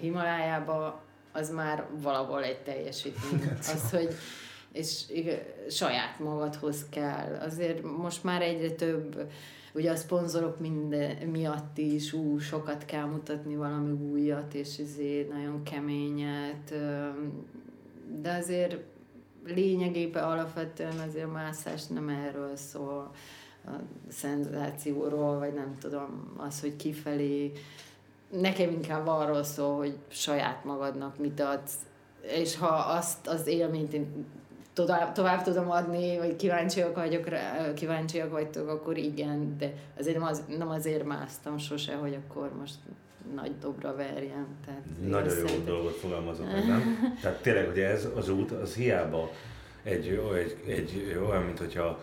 Himalájába, az már valahol egy teljesítmény. Az, hogy és saját magadhoz kell. Azért most már egyre több, ugye a szponzorok minden miatt is, ú, sokat kell mutatni valami újat, és ezért nagyon keményet, de azért lényegében alapvetően azért a mászás nem erről szól, a szenzációról, vagy nem tudom, az, hogy kifelé. Nekem inkább arról szól, hogy saját magadnak mit adsz, és ha azt az élményt én tovább, tovább tudom adni, vagy kíváncsiak vagyok rá, kíváncsiak vagytok, akkor igen, de azért nem, az, nem azért másztam sose, hogy akkor most nagy dobra verjem. Tehát Nagyon jó szerintem... dolgot fogalmazom meg, nem? Tehát tényleg, hogy ez az út, az hiába egy, egy, egy olyan, mint hogyha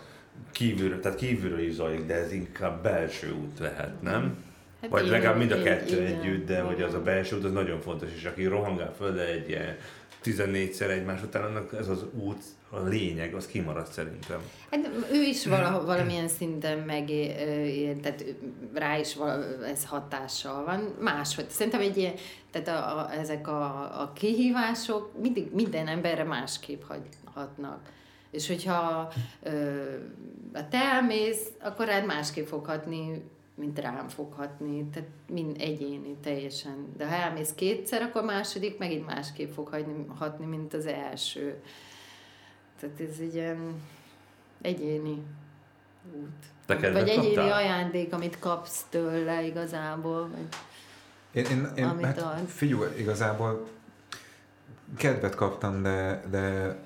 kívülről, tehát kívülről is zajlik, de ez inkább belső út lehet, nem? Hát Vagy legalább mind a kettő igen, együtt, de igen. hogy az a belső út az nagyon fontos, és aki rohangál föl egy ilyen 14-szer egymás után, annak ez az út, a lényeg, az kimaradt szerintem. Hát ő is vala, valamilyen szinten megér, tehát rá is vala, ez hatással van. Máshogy. Szerintem egy ilyen, tehát a, a, ezek a, a kihívások mindig minden emberre másképp hatnak. És hogyha ö, a te elmész, akkor rád másképp fog hatni, mint rám foghatni, tehát mind egyéni teljesen. De ha elmész kétszer, akkor a második megint másképp fog hagyni, hatni, mint az első. Tehát ez egy ilyen egyéni út. Te vagy egyéni kaptál? ajándék, amit kapsz tőle igazából. Vagy én, én, én amit hát, ad. figyelj, igazából kedvet kaptam, de, de,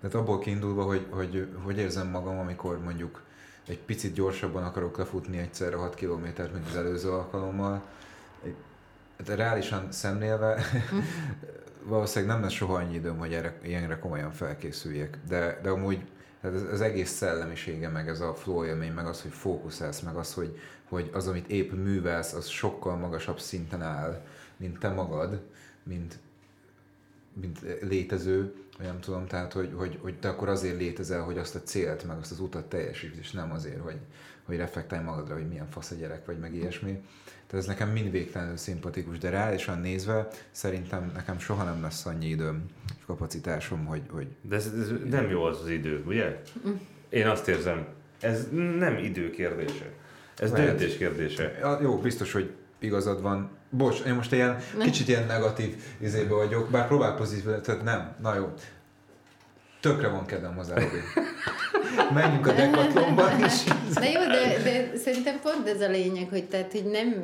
de abból kiindulva, hogy, hogy, hogy érzem magam, amikor mondjuk egy picit gyorsabban akarok lefutni egyszerre 6 kilométert, mint az előző alkalommal. De reálisan szemlélve valószínűleg nem lesz soha annyi időm, hogy erre, ilyenre komolyan felkészüljek. De, de amúgy ez, az egész szellemisége, meg ez a flow élmény, meg az, hogy fókuszálsz, meg az, hogy, hogy az, amit épp művelsz, az sokkal magasabb szinten áll, mint te magad, mint, mint létező, nem tudom, tehát hogy, hogy, hogy te akkor azért létezel, hogy azt a célt, meg azt az utat teljesítsd, és nem azért, hogy, hogy reflektálj magadra, hogy milyen fasz a gyerek, vagy meg ilyesmi. Tehát ez nekem mind végtelenül szimpatikus, de reálisan nézve szerintem nekem soha nem lesz annyi időm és kapacitásom, hogy... hogy de ez, ez nem jó az az idő, ugye? Én azt érzem, ez nem idő kérdése. Ez Lehet. döntés kérdése. Ja, jó, biztos, hogy igazad van. Bocs, én most ilyen nem. kicsit ilyen negatív izébe vagyok, bár próbál pozitív, tehát nem. Na jó. Tökre van kedvem hozzá, Robi. Menjünk a dekatlomba is. Na jó, de, de szerintem pont ez a lényeg, hogy tehát, hogy nem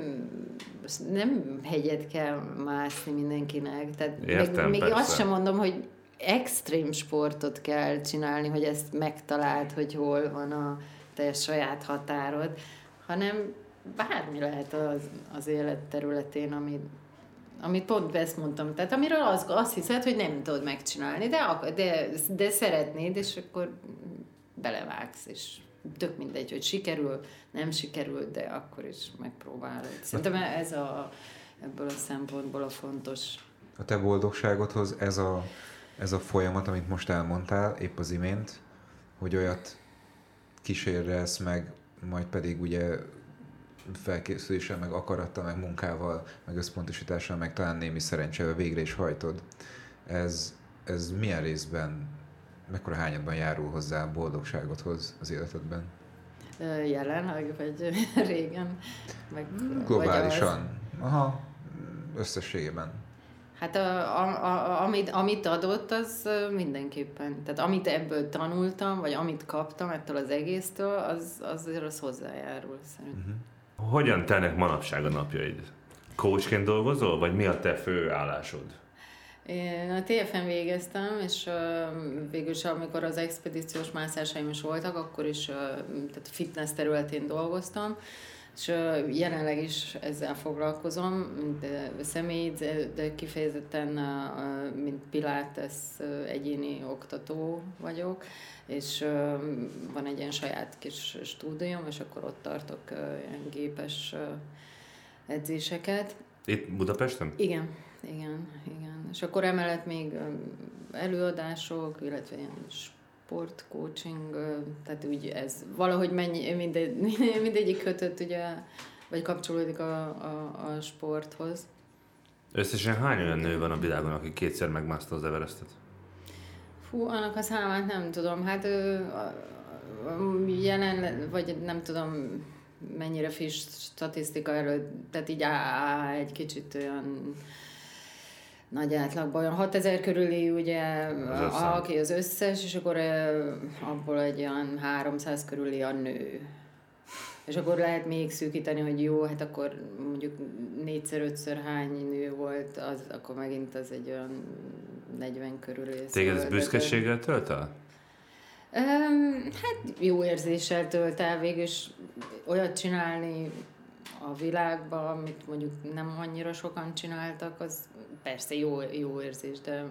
nem hegyet kell mászni mindenkinek. Tehát Értem, még, még azt sem mondom, hogy extrém sportot kell csinálni, hogy ezt megtaláld, hogy hol van a te saját határod, hanem bármi lehet az, az élet területén, ami, amit pont ezt mondtam, tehát amiről az, azt hiszed, hogy nem tudod megcsinálni, de, de, de szeretnéd, és akkor belevágsz, és tök mindegy, hogy sikerül, nem sikerül, de akkor is megpróbálod. Szerintem ez a, ebből a szempontból a fontos. A te boldogságodhoz ez a, ez a folyamat, amit most elmondtál, épp az imént, hogy olyat kísérrelsz meg, majd pedig ugye felkészüléssel, meg akarattal, meg munkával, meg összpontosítással, meg talán némi szerencsével végre is hajtod. Ez, ez milyen részben, mekkora hányadban járul hozzá a boldogságodhoz az életedben? Jelenleg, vagy régen? Meg, Globálisan. Vagy az... Aha, összességében. Hát a, a, a, amit, amit adott, az mindenképpen. Tehát amit ebből tanultam, vagy amit kaptam ettől az egésztől, az, azért az hozzájárul szerintem. Uh-huh. Hogyan telnek manapság a napjaid? Coachként dolgozol, vagy mi a te fő állásod? Én a TFN végeztem, és végül is amikor az expedíciós mászásaim is voltak, akkor is tehát fitness területén dolgoztam, és jelenleg is ezzel foglalkozom, mint személy, de, kifejezetten mint Pilates egyéni oktató vagyok, és van egy ilyen saját kis stúdium, és akkor ott tartok ilyen gépes edzéseket. Itt Budapesten? Igen, igen, igen. És akkor emellett még előadások, illetve ilyen sportcoaching, tehát úgy ez valahogy mennyi, mindegy, mindegyik kötött ugye, vagy kapcsolódik a, a, a sporthoz. Összesen hány olyan nő van a világon, aki kétszer megmászta az Everestet? Fú, annak a számát nem tudom. Hát jelen, vagy nem tudom mennyire friss statisztika előtt, tehát így á, egy kicsit olyan nagy átlagban, olyan 6000 körüli ugye, az aki az összes, és akkor abból egy olyan 300 körüli a nő. És akkor lehet még szűkíteni, hogy jó, hát akkor mondjuk négyszer, ötször hány nő volt, az, akkor megint az egy olyan 40 körül. Téged ez büszkeséggel tölt el? Um, hát jó érzéssel tölt el, végülis olyat csinálni a világban, amit mondjuk nem annyira sokan csináltak, az persze jó, jó érzés, de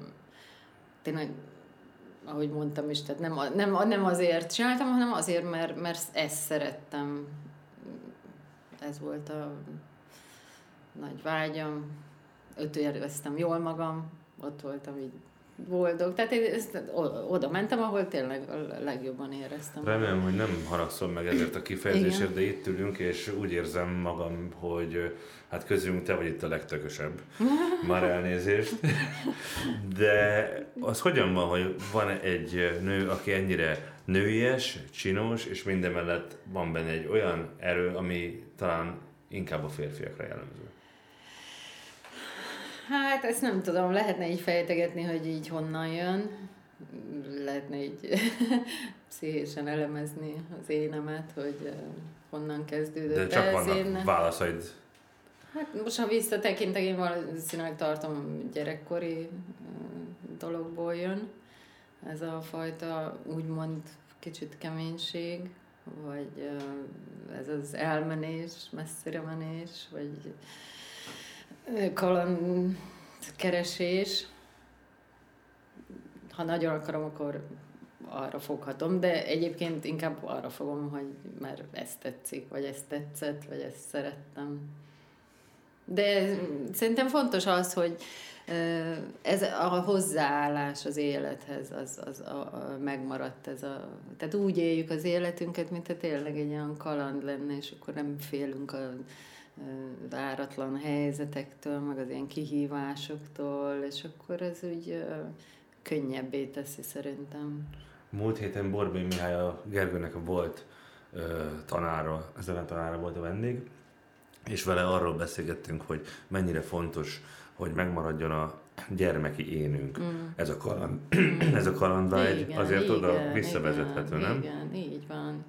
tényleg ahogy mondtam is, tehát nem, nem, nem azért csináltam, hanem azért, mert, mert ezt szerettem. Ez volt a nagy vágyam. Öt éreztem jól magam, ott voltam így boldog. Tehát én ezt, oda mentem, ahol tényleg a legjobban éreztem. Remélem, hogy nem haragszom meg ezért a kifejezésért, de itt ülünk, és úgy érzem magam, hogy hát közülünk te vagy itt a legtökösebb. Már elnézést. De az hogyan van, hogy van egy nő, aki ennyire nőies, csinos, és mindemellett van benne egy olyan erő, ami talán inkább a férfiakra jellemző. Hát ezt nem tudom, lehetne így fejtegetni, hogy így honnan jön. Lehetne így pszichésen elemezni az énemet, hogy honnan kezdődött. De csak vannak én... válaszaid. Hát most, ha visszatekintek, én valószínűleg tartom gyerekkori dologból jön. Ez a fajta úgymond kicsit keménység, vagy ez az elmenés, messzire menés, vagy kalandkeresés. Ha nagyon akarom, akkor arra foghatom, de egyébként inkább arra fogom, hogy mert ezt tetszik, vagy ezt tetszett, vagy ezt szerettem. De szerintem fontos az, hogy ez a hozzáállás az élethez, az, az a, a, megmaradt ez a... Tehát úgy éljük az életünket, mint ha tényleg egy olyan kaland lenne, és akkor nem félünk a váratlan helyzetektől, meg az ilyen kihívásoktól, és akkor ez úgy könnyebbé teszi szerintem. Múlt héten Borbé Mihály a Gergőnek volt ö, tanára, tanára volt a vendég, és vele arról beszélgettünk, hogy mennyire fontos, hogy megmaradjon a gyermeki énünk. Mm. Ez a kaland, ez a kalandvágy igen, azért igen, oda visszavezethető, igen, nem? Igen, így van.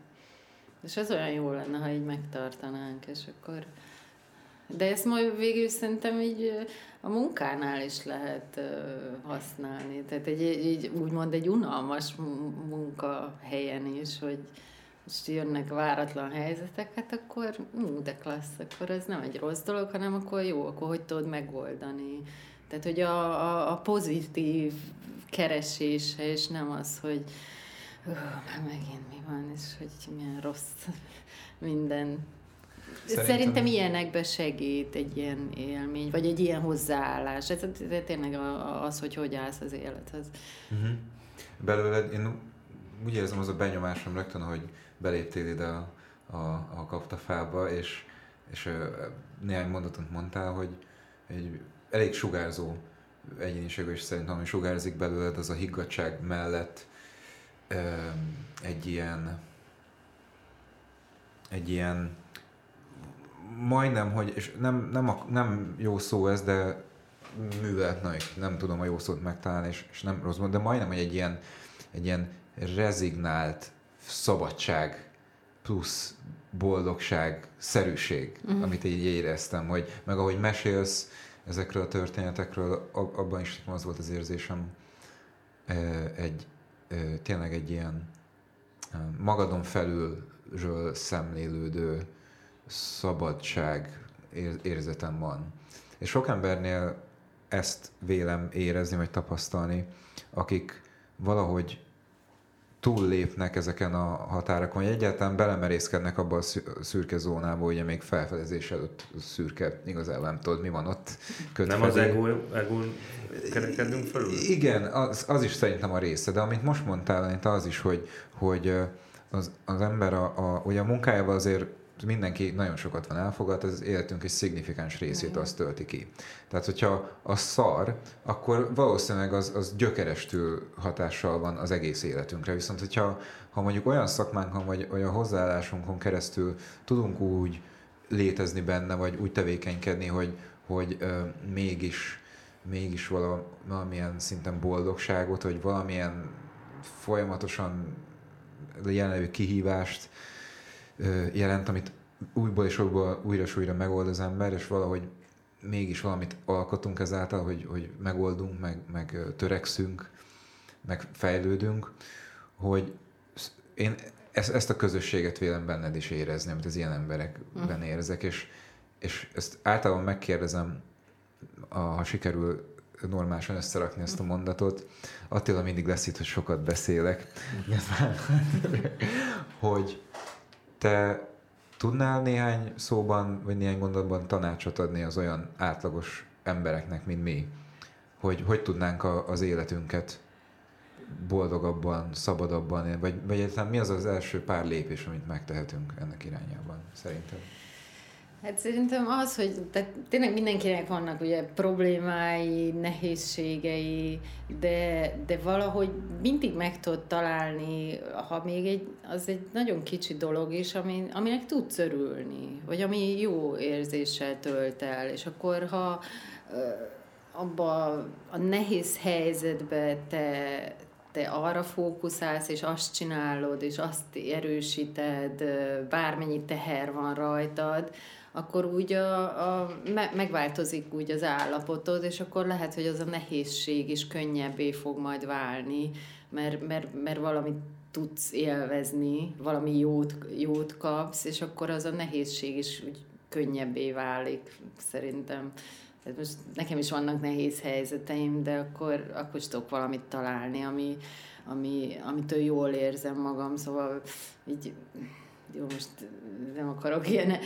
És ez olyan jó lenne, ha így megtartanánk, és akkor... De ezt majd végül szerintem így a munkánál is lehet használni. Tehát egy, egy úgymond egy unalmas munkahelyen is, hogy és jönnek váratlan helyzetek, hát akkor ú, de klassz, akkor ez nem egy rossz dolog, hanem akkor jó, akkor hogy tudod megoldani. Tehát, hogy a, a, a pozitív keresése, és nem az, hogy már megint mi van, és hogy milyen rossz minden. Szerintem, Szerintem ilyenekbe segít egy ilyen élmény, vagy egy ilyen hozzáállás. Ez, ez tényleg az, hogy hogy állsz az élethez. Uh-huh. Belőled én úgy érzem az a benyomásom rögtön, hogy beléptél ide a, a, a kaptafába, és, és néhány mondatot mondtál, hogy egy elég sugárzó egyéniség, és szerintem ami sugárzik belőled, az a higgadság mellett egy ilyen egy ilyen majdnem, hogy, és nem, nem, a, nem jó szó ez, de műveletnaik, nem tudom a jó szót megtalálni, és, és nem rossz, de majdnem, hogy egy ilyen, egy ilyen rezignált szabadság plusz boldogság, szerűség, uh-huh. amit így éreztem, hogy meg ahogy mesélsz ezekről a történetekről, abban is az volt az érzésem, egy, tényleg egy ilyen magadon felülről szemlélődő szabadság érzetem van. És sok embernél ezt vélem érezni, vagy tapasztalni, akik valahogy túllépnek ezeken a határokon, hogy egyáltalán belemerészkednek abba a szürke zónába, ugye még felfedezés előtt szürke, igazából nem tudod, mi van ott. Nem az ego, ego kerekedünk felül? Igen, az, az is szerintem a része, de amit most mondtál, az is, hogy, hogy az, az ember a, a, ugye a munkájával azért mindenki nagyon sokat van elfogadt, az életünk egy szignifikáns részét azt tölti ki. Tehát, hogyha a szar, akkor valószínűleg az, az gyökerestül hatással van az egész életünkre. Viszont, hogyha ha mondjuk olyan szakmánkon, vagy olyan hozzáállásunkon keresztül tudunk úgy létezni benne, vagy úgy tevékenykedni, hogy, hogy ö, mégis, mégis valamilyen szinten boldogságot, vagy valamilyen folyamatosan jelenlevő kihívást jelent, amit újból és újból újra és újra megold az ember, és valahogy mégis valamit alkotunk ezáltal, hogy, hogy megoldunk, meg, meg törekszünk, meg fejlődünk, hogy én ezt, ezt a közösséget vélem benned is érezni, amit az ilyen emberekben érzek, és, és ezt általában megkérdezem, ha sikerül normálisan összerakni ezt a mondatot. Attila mindig lesz itt, hogy sokat beszélek. hogy, te tudnál néhány szóban, vagy néhány gondolatban tanácsot adni az olyan átlagos embereknek, mint mi, hogy hogy tudnánk a, az életünket boldogabban, szabadabban, vagy, vagy egyáltalán mi az az első pár lépés, amit megtehetünk ennek irányában, szerintem? Hát szerintem az, hogy tehát tényleg mindenkinek vannak ugye problémái, nehézségei, de, de valahogy mindig meg tudod találni, ha még egy, az egy nagyon kicsi dolog is, ami, aminek tudsz örülni, vagy ami jó érzéssel tölt el, és akkor ha abba a nehéz helyzetbe te, te arra fókuszálsz, és azt csinálod, és azt erősíted, bármennyi teher van rajtad, akkor úgy a, a, me, megváltozik úgy az állapotod, és akkor lehet, hogy az a nehézség is könnyebbé fog majd válni, mert, mert, mert valamit tudsz élvezni, valami jót, jót kapsz, és akkor az a nehézség is úgy könnyebbé válik, szerintem. Tehát most nekem is vannak nehéz helyzeteim, de akkor, akkor is tudok valamit találni, ami, ami, amitől jól érzem magam, szóval így jó, most nem akarok ilyen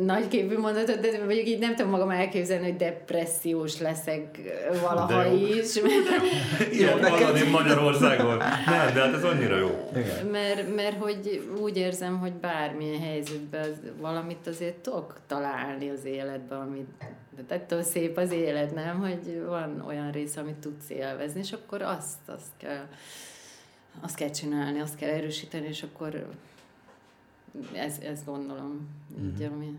nagyképű mondatot, de mondjuk így nem tudom magam elképzelni, hogy depressziós leszek valaha de is. Mert, Ilyen neked... Magyarországon. Nem, de hát ez annyira jó. Mert, mert hogy úgy érzem, hogy bármilyen helyzetben az, valamit azért tudok találni az életben, amit de ettől szép az élet, nem? Hogy van olyan rész, amit tudsz élvezni, és akkor azt, azt kell azt kell csinálni, azt kell erősíteni, és akkor ez, ez gondolom, így, uh-huh. ami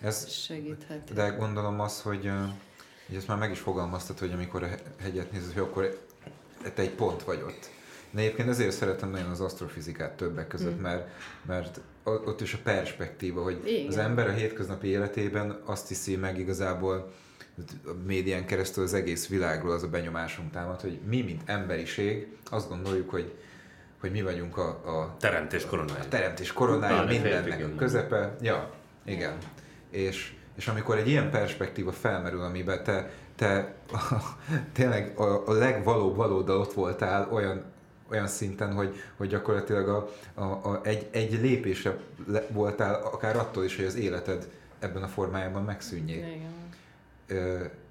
ez, segíthet. De gondolom az, hogy, hogy ezt már meg is fogalmaztad, hogy amikor a hegyet nézed, hogy akkor te egy pont vagy ott. De egyébként ezért szeretem nagyon az asztrofizikát többek között, mm. mert, mert ott is a perspektíva, hogy Igen. az ember a hétköznapi életében azt hiszi meg igazából, a médián keresztül az egész világról az a benyomásunk támad, hogy mi, mint emberiség, azt gondoljuk, hogy hogy mi vagyunk a, a teremtés koronája. A teremtés koronája, Talán mindennek a közepe. Ja, igen. És, és amikor egy ilyen perspektíva felmerül, amiben te, te tényleg a, a legvalóbb valóddal ott voltál olyan, olyan szinten, hogy, hogy gyakorlatilag a, a, a, egy, egy lépésre voltál akár attól is, hogy az életed ebben a formájában megszűnjék. Igen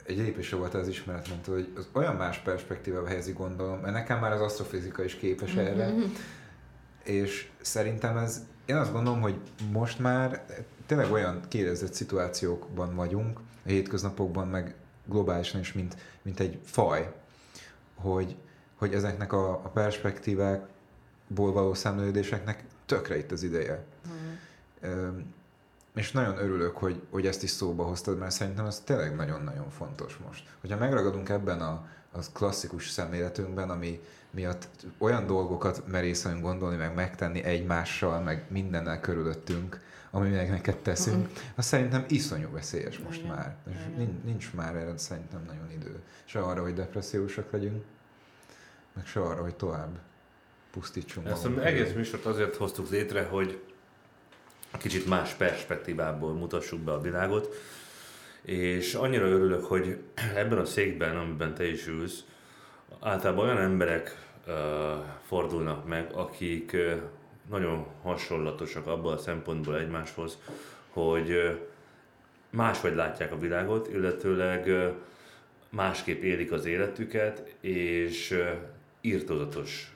egy lépésre volt az ismeretmentől, hogy az olyan más perspektívába helyezi gondolom, mert nekem már az asztrofizika is képes mm-hmm. erre, és szerintem ez, én azt gondolom, hogy most már tényleg olyan kérdezett szituációkban vagyunk, a hétköznapokban, meg globálisan is, mint, mint egy faj, hogy, hogy ezeknek a, a perspektívákból való szemlélődéseknek tökre itt az ideje. Mm és nagyon örülök, hogy, hogy ezt is szóba hoztad, mert szerintem ez tényleg nagyon-nagyon fontos most. Hogyha megragadunk ebben a, az klasszikus szemléletünkben, ami miatt olyan dolgokat merészelünk gondolni, meg megtenni egymással, meg mindennel körülöttünk, ami meg neked teszünk, uh-huh. az szerintem iszonyú veszélyes most Igen. már. És nincs, nincs már erre szerintem nagyon idő. Se arra, hogy depressziósak legyünk, meg se arra, hogy tovább pusztítsunk. Ezt az egész műsort azért hoztuk létre, hogy kicsit más perspektívából mutassuk be a világot. És annyira örülök, hogy ebben a székben, amiben te is ülsz, általában olyan emberek uh, fordulnak meg, akik uh, nagyon hasonlatosak abban a szempontból egymáshoz, hogy uh, máshogy látják a világot, illetőleg uh, másképp élik az életüket, és uh, írtózatos,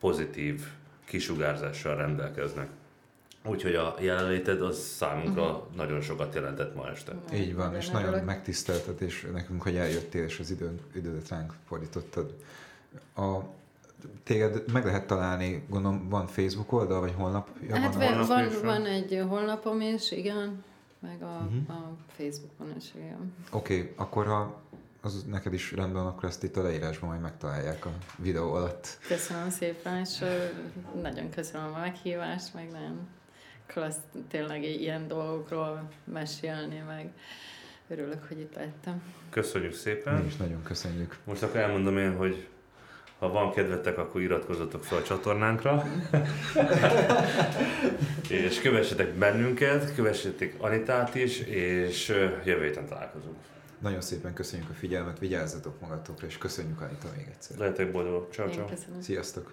pozitív kisugárzással rendelkeznek. Úgyhogy a jelenléted az számunkra uh-huh. nagyon sokat jelentett ma este. Így van, és nagyon örülök. megtiszteltet, és nekünk, hogy eljöttél, és az időn, időt ránk fordítottad. A, téged meg lehet találni, gondolom van Facebook oldal, vagy honlap? Ja, hát van, van, van, van egy honlapom is, igen, meg a, uh-huh. a Facebookon is, igen. Oké, okay, akkor ha az neked is rendben, akkor ezt itt a leírásban majd megtalálják a videó alatt. Köszönöm szépen, és nagyon köszönöm a meghívást, meg nagyon klassz tényleg ilyen dolgokról mesélni, meg örülök, hogy itt lettem. Köszönjük szépen. Mi is nagyon köszönjük. Most akkor elmondom én, hogy ha van kedvetek, akkor iratkozzatok fel a csatornánkra. és kövessetek bennünket, kövessetek Anitát is, és jövő héten találkozunk. Nagyon szépen köszönjük a figyelmet, vigyázzatok magatokra, és köszönjük Anita még egyszer. Lehetek boldog. Ciao, ciao. Sziasztok.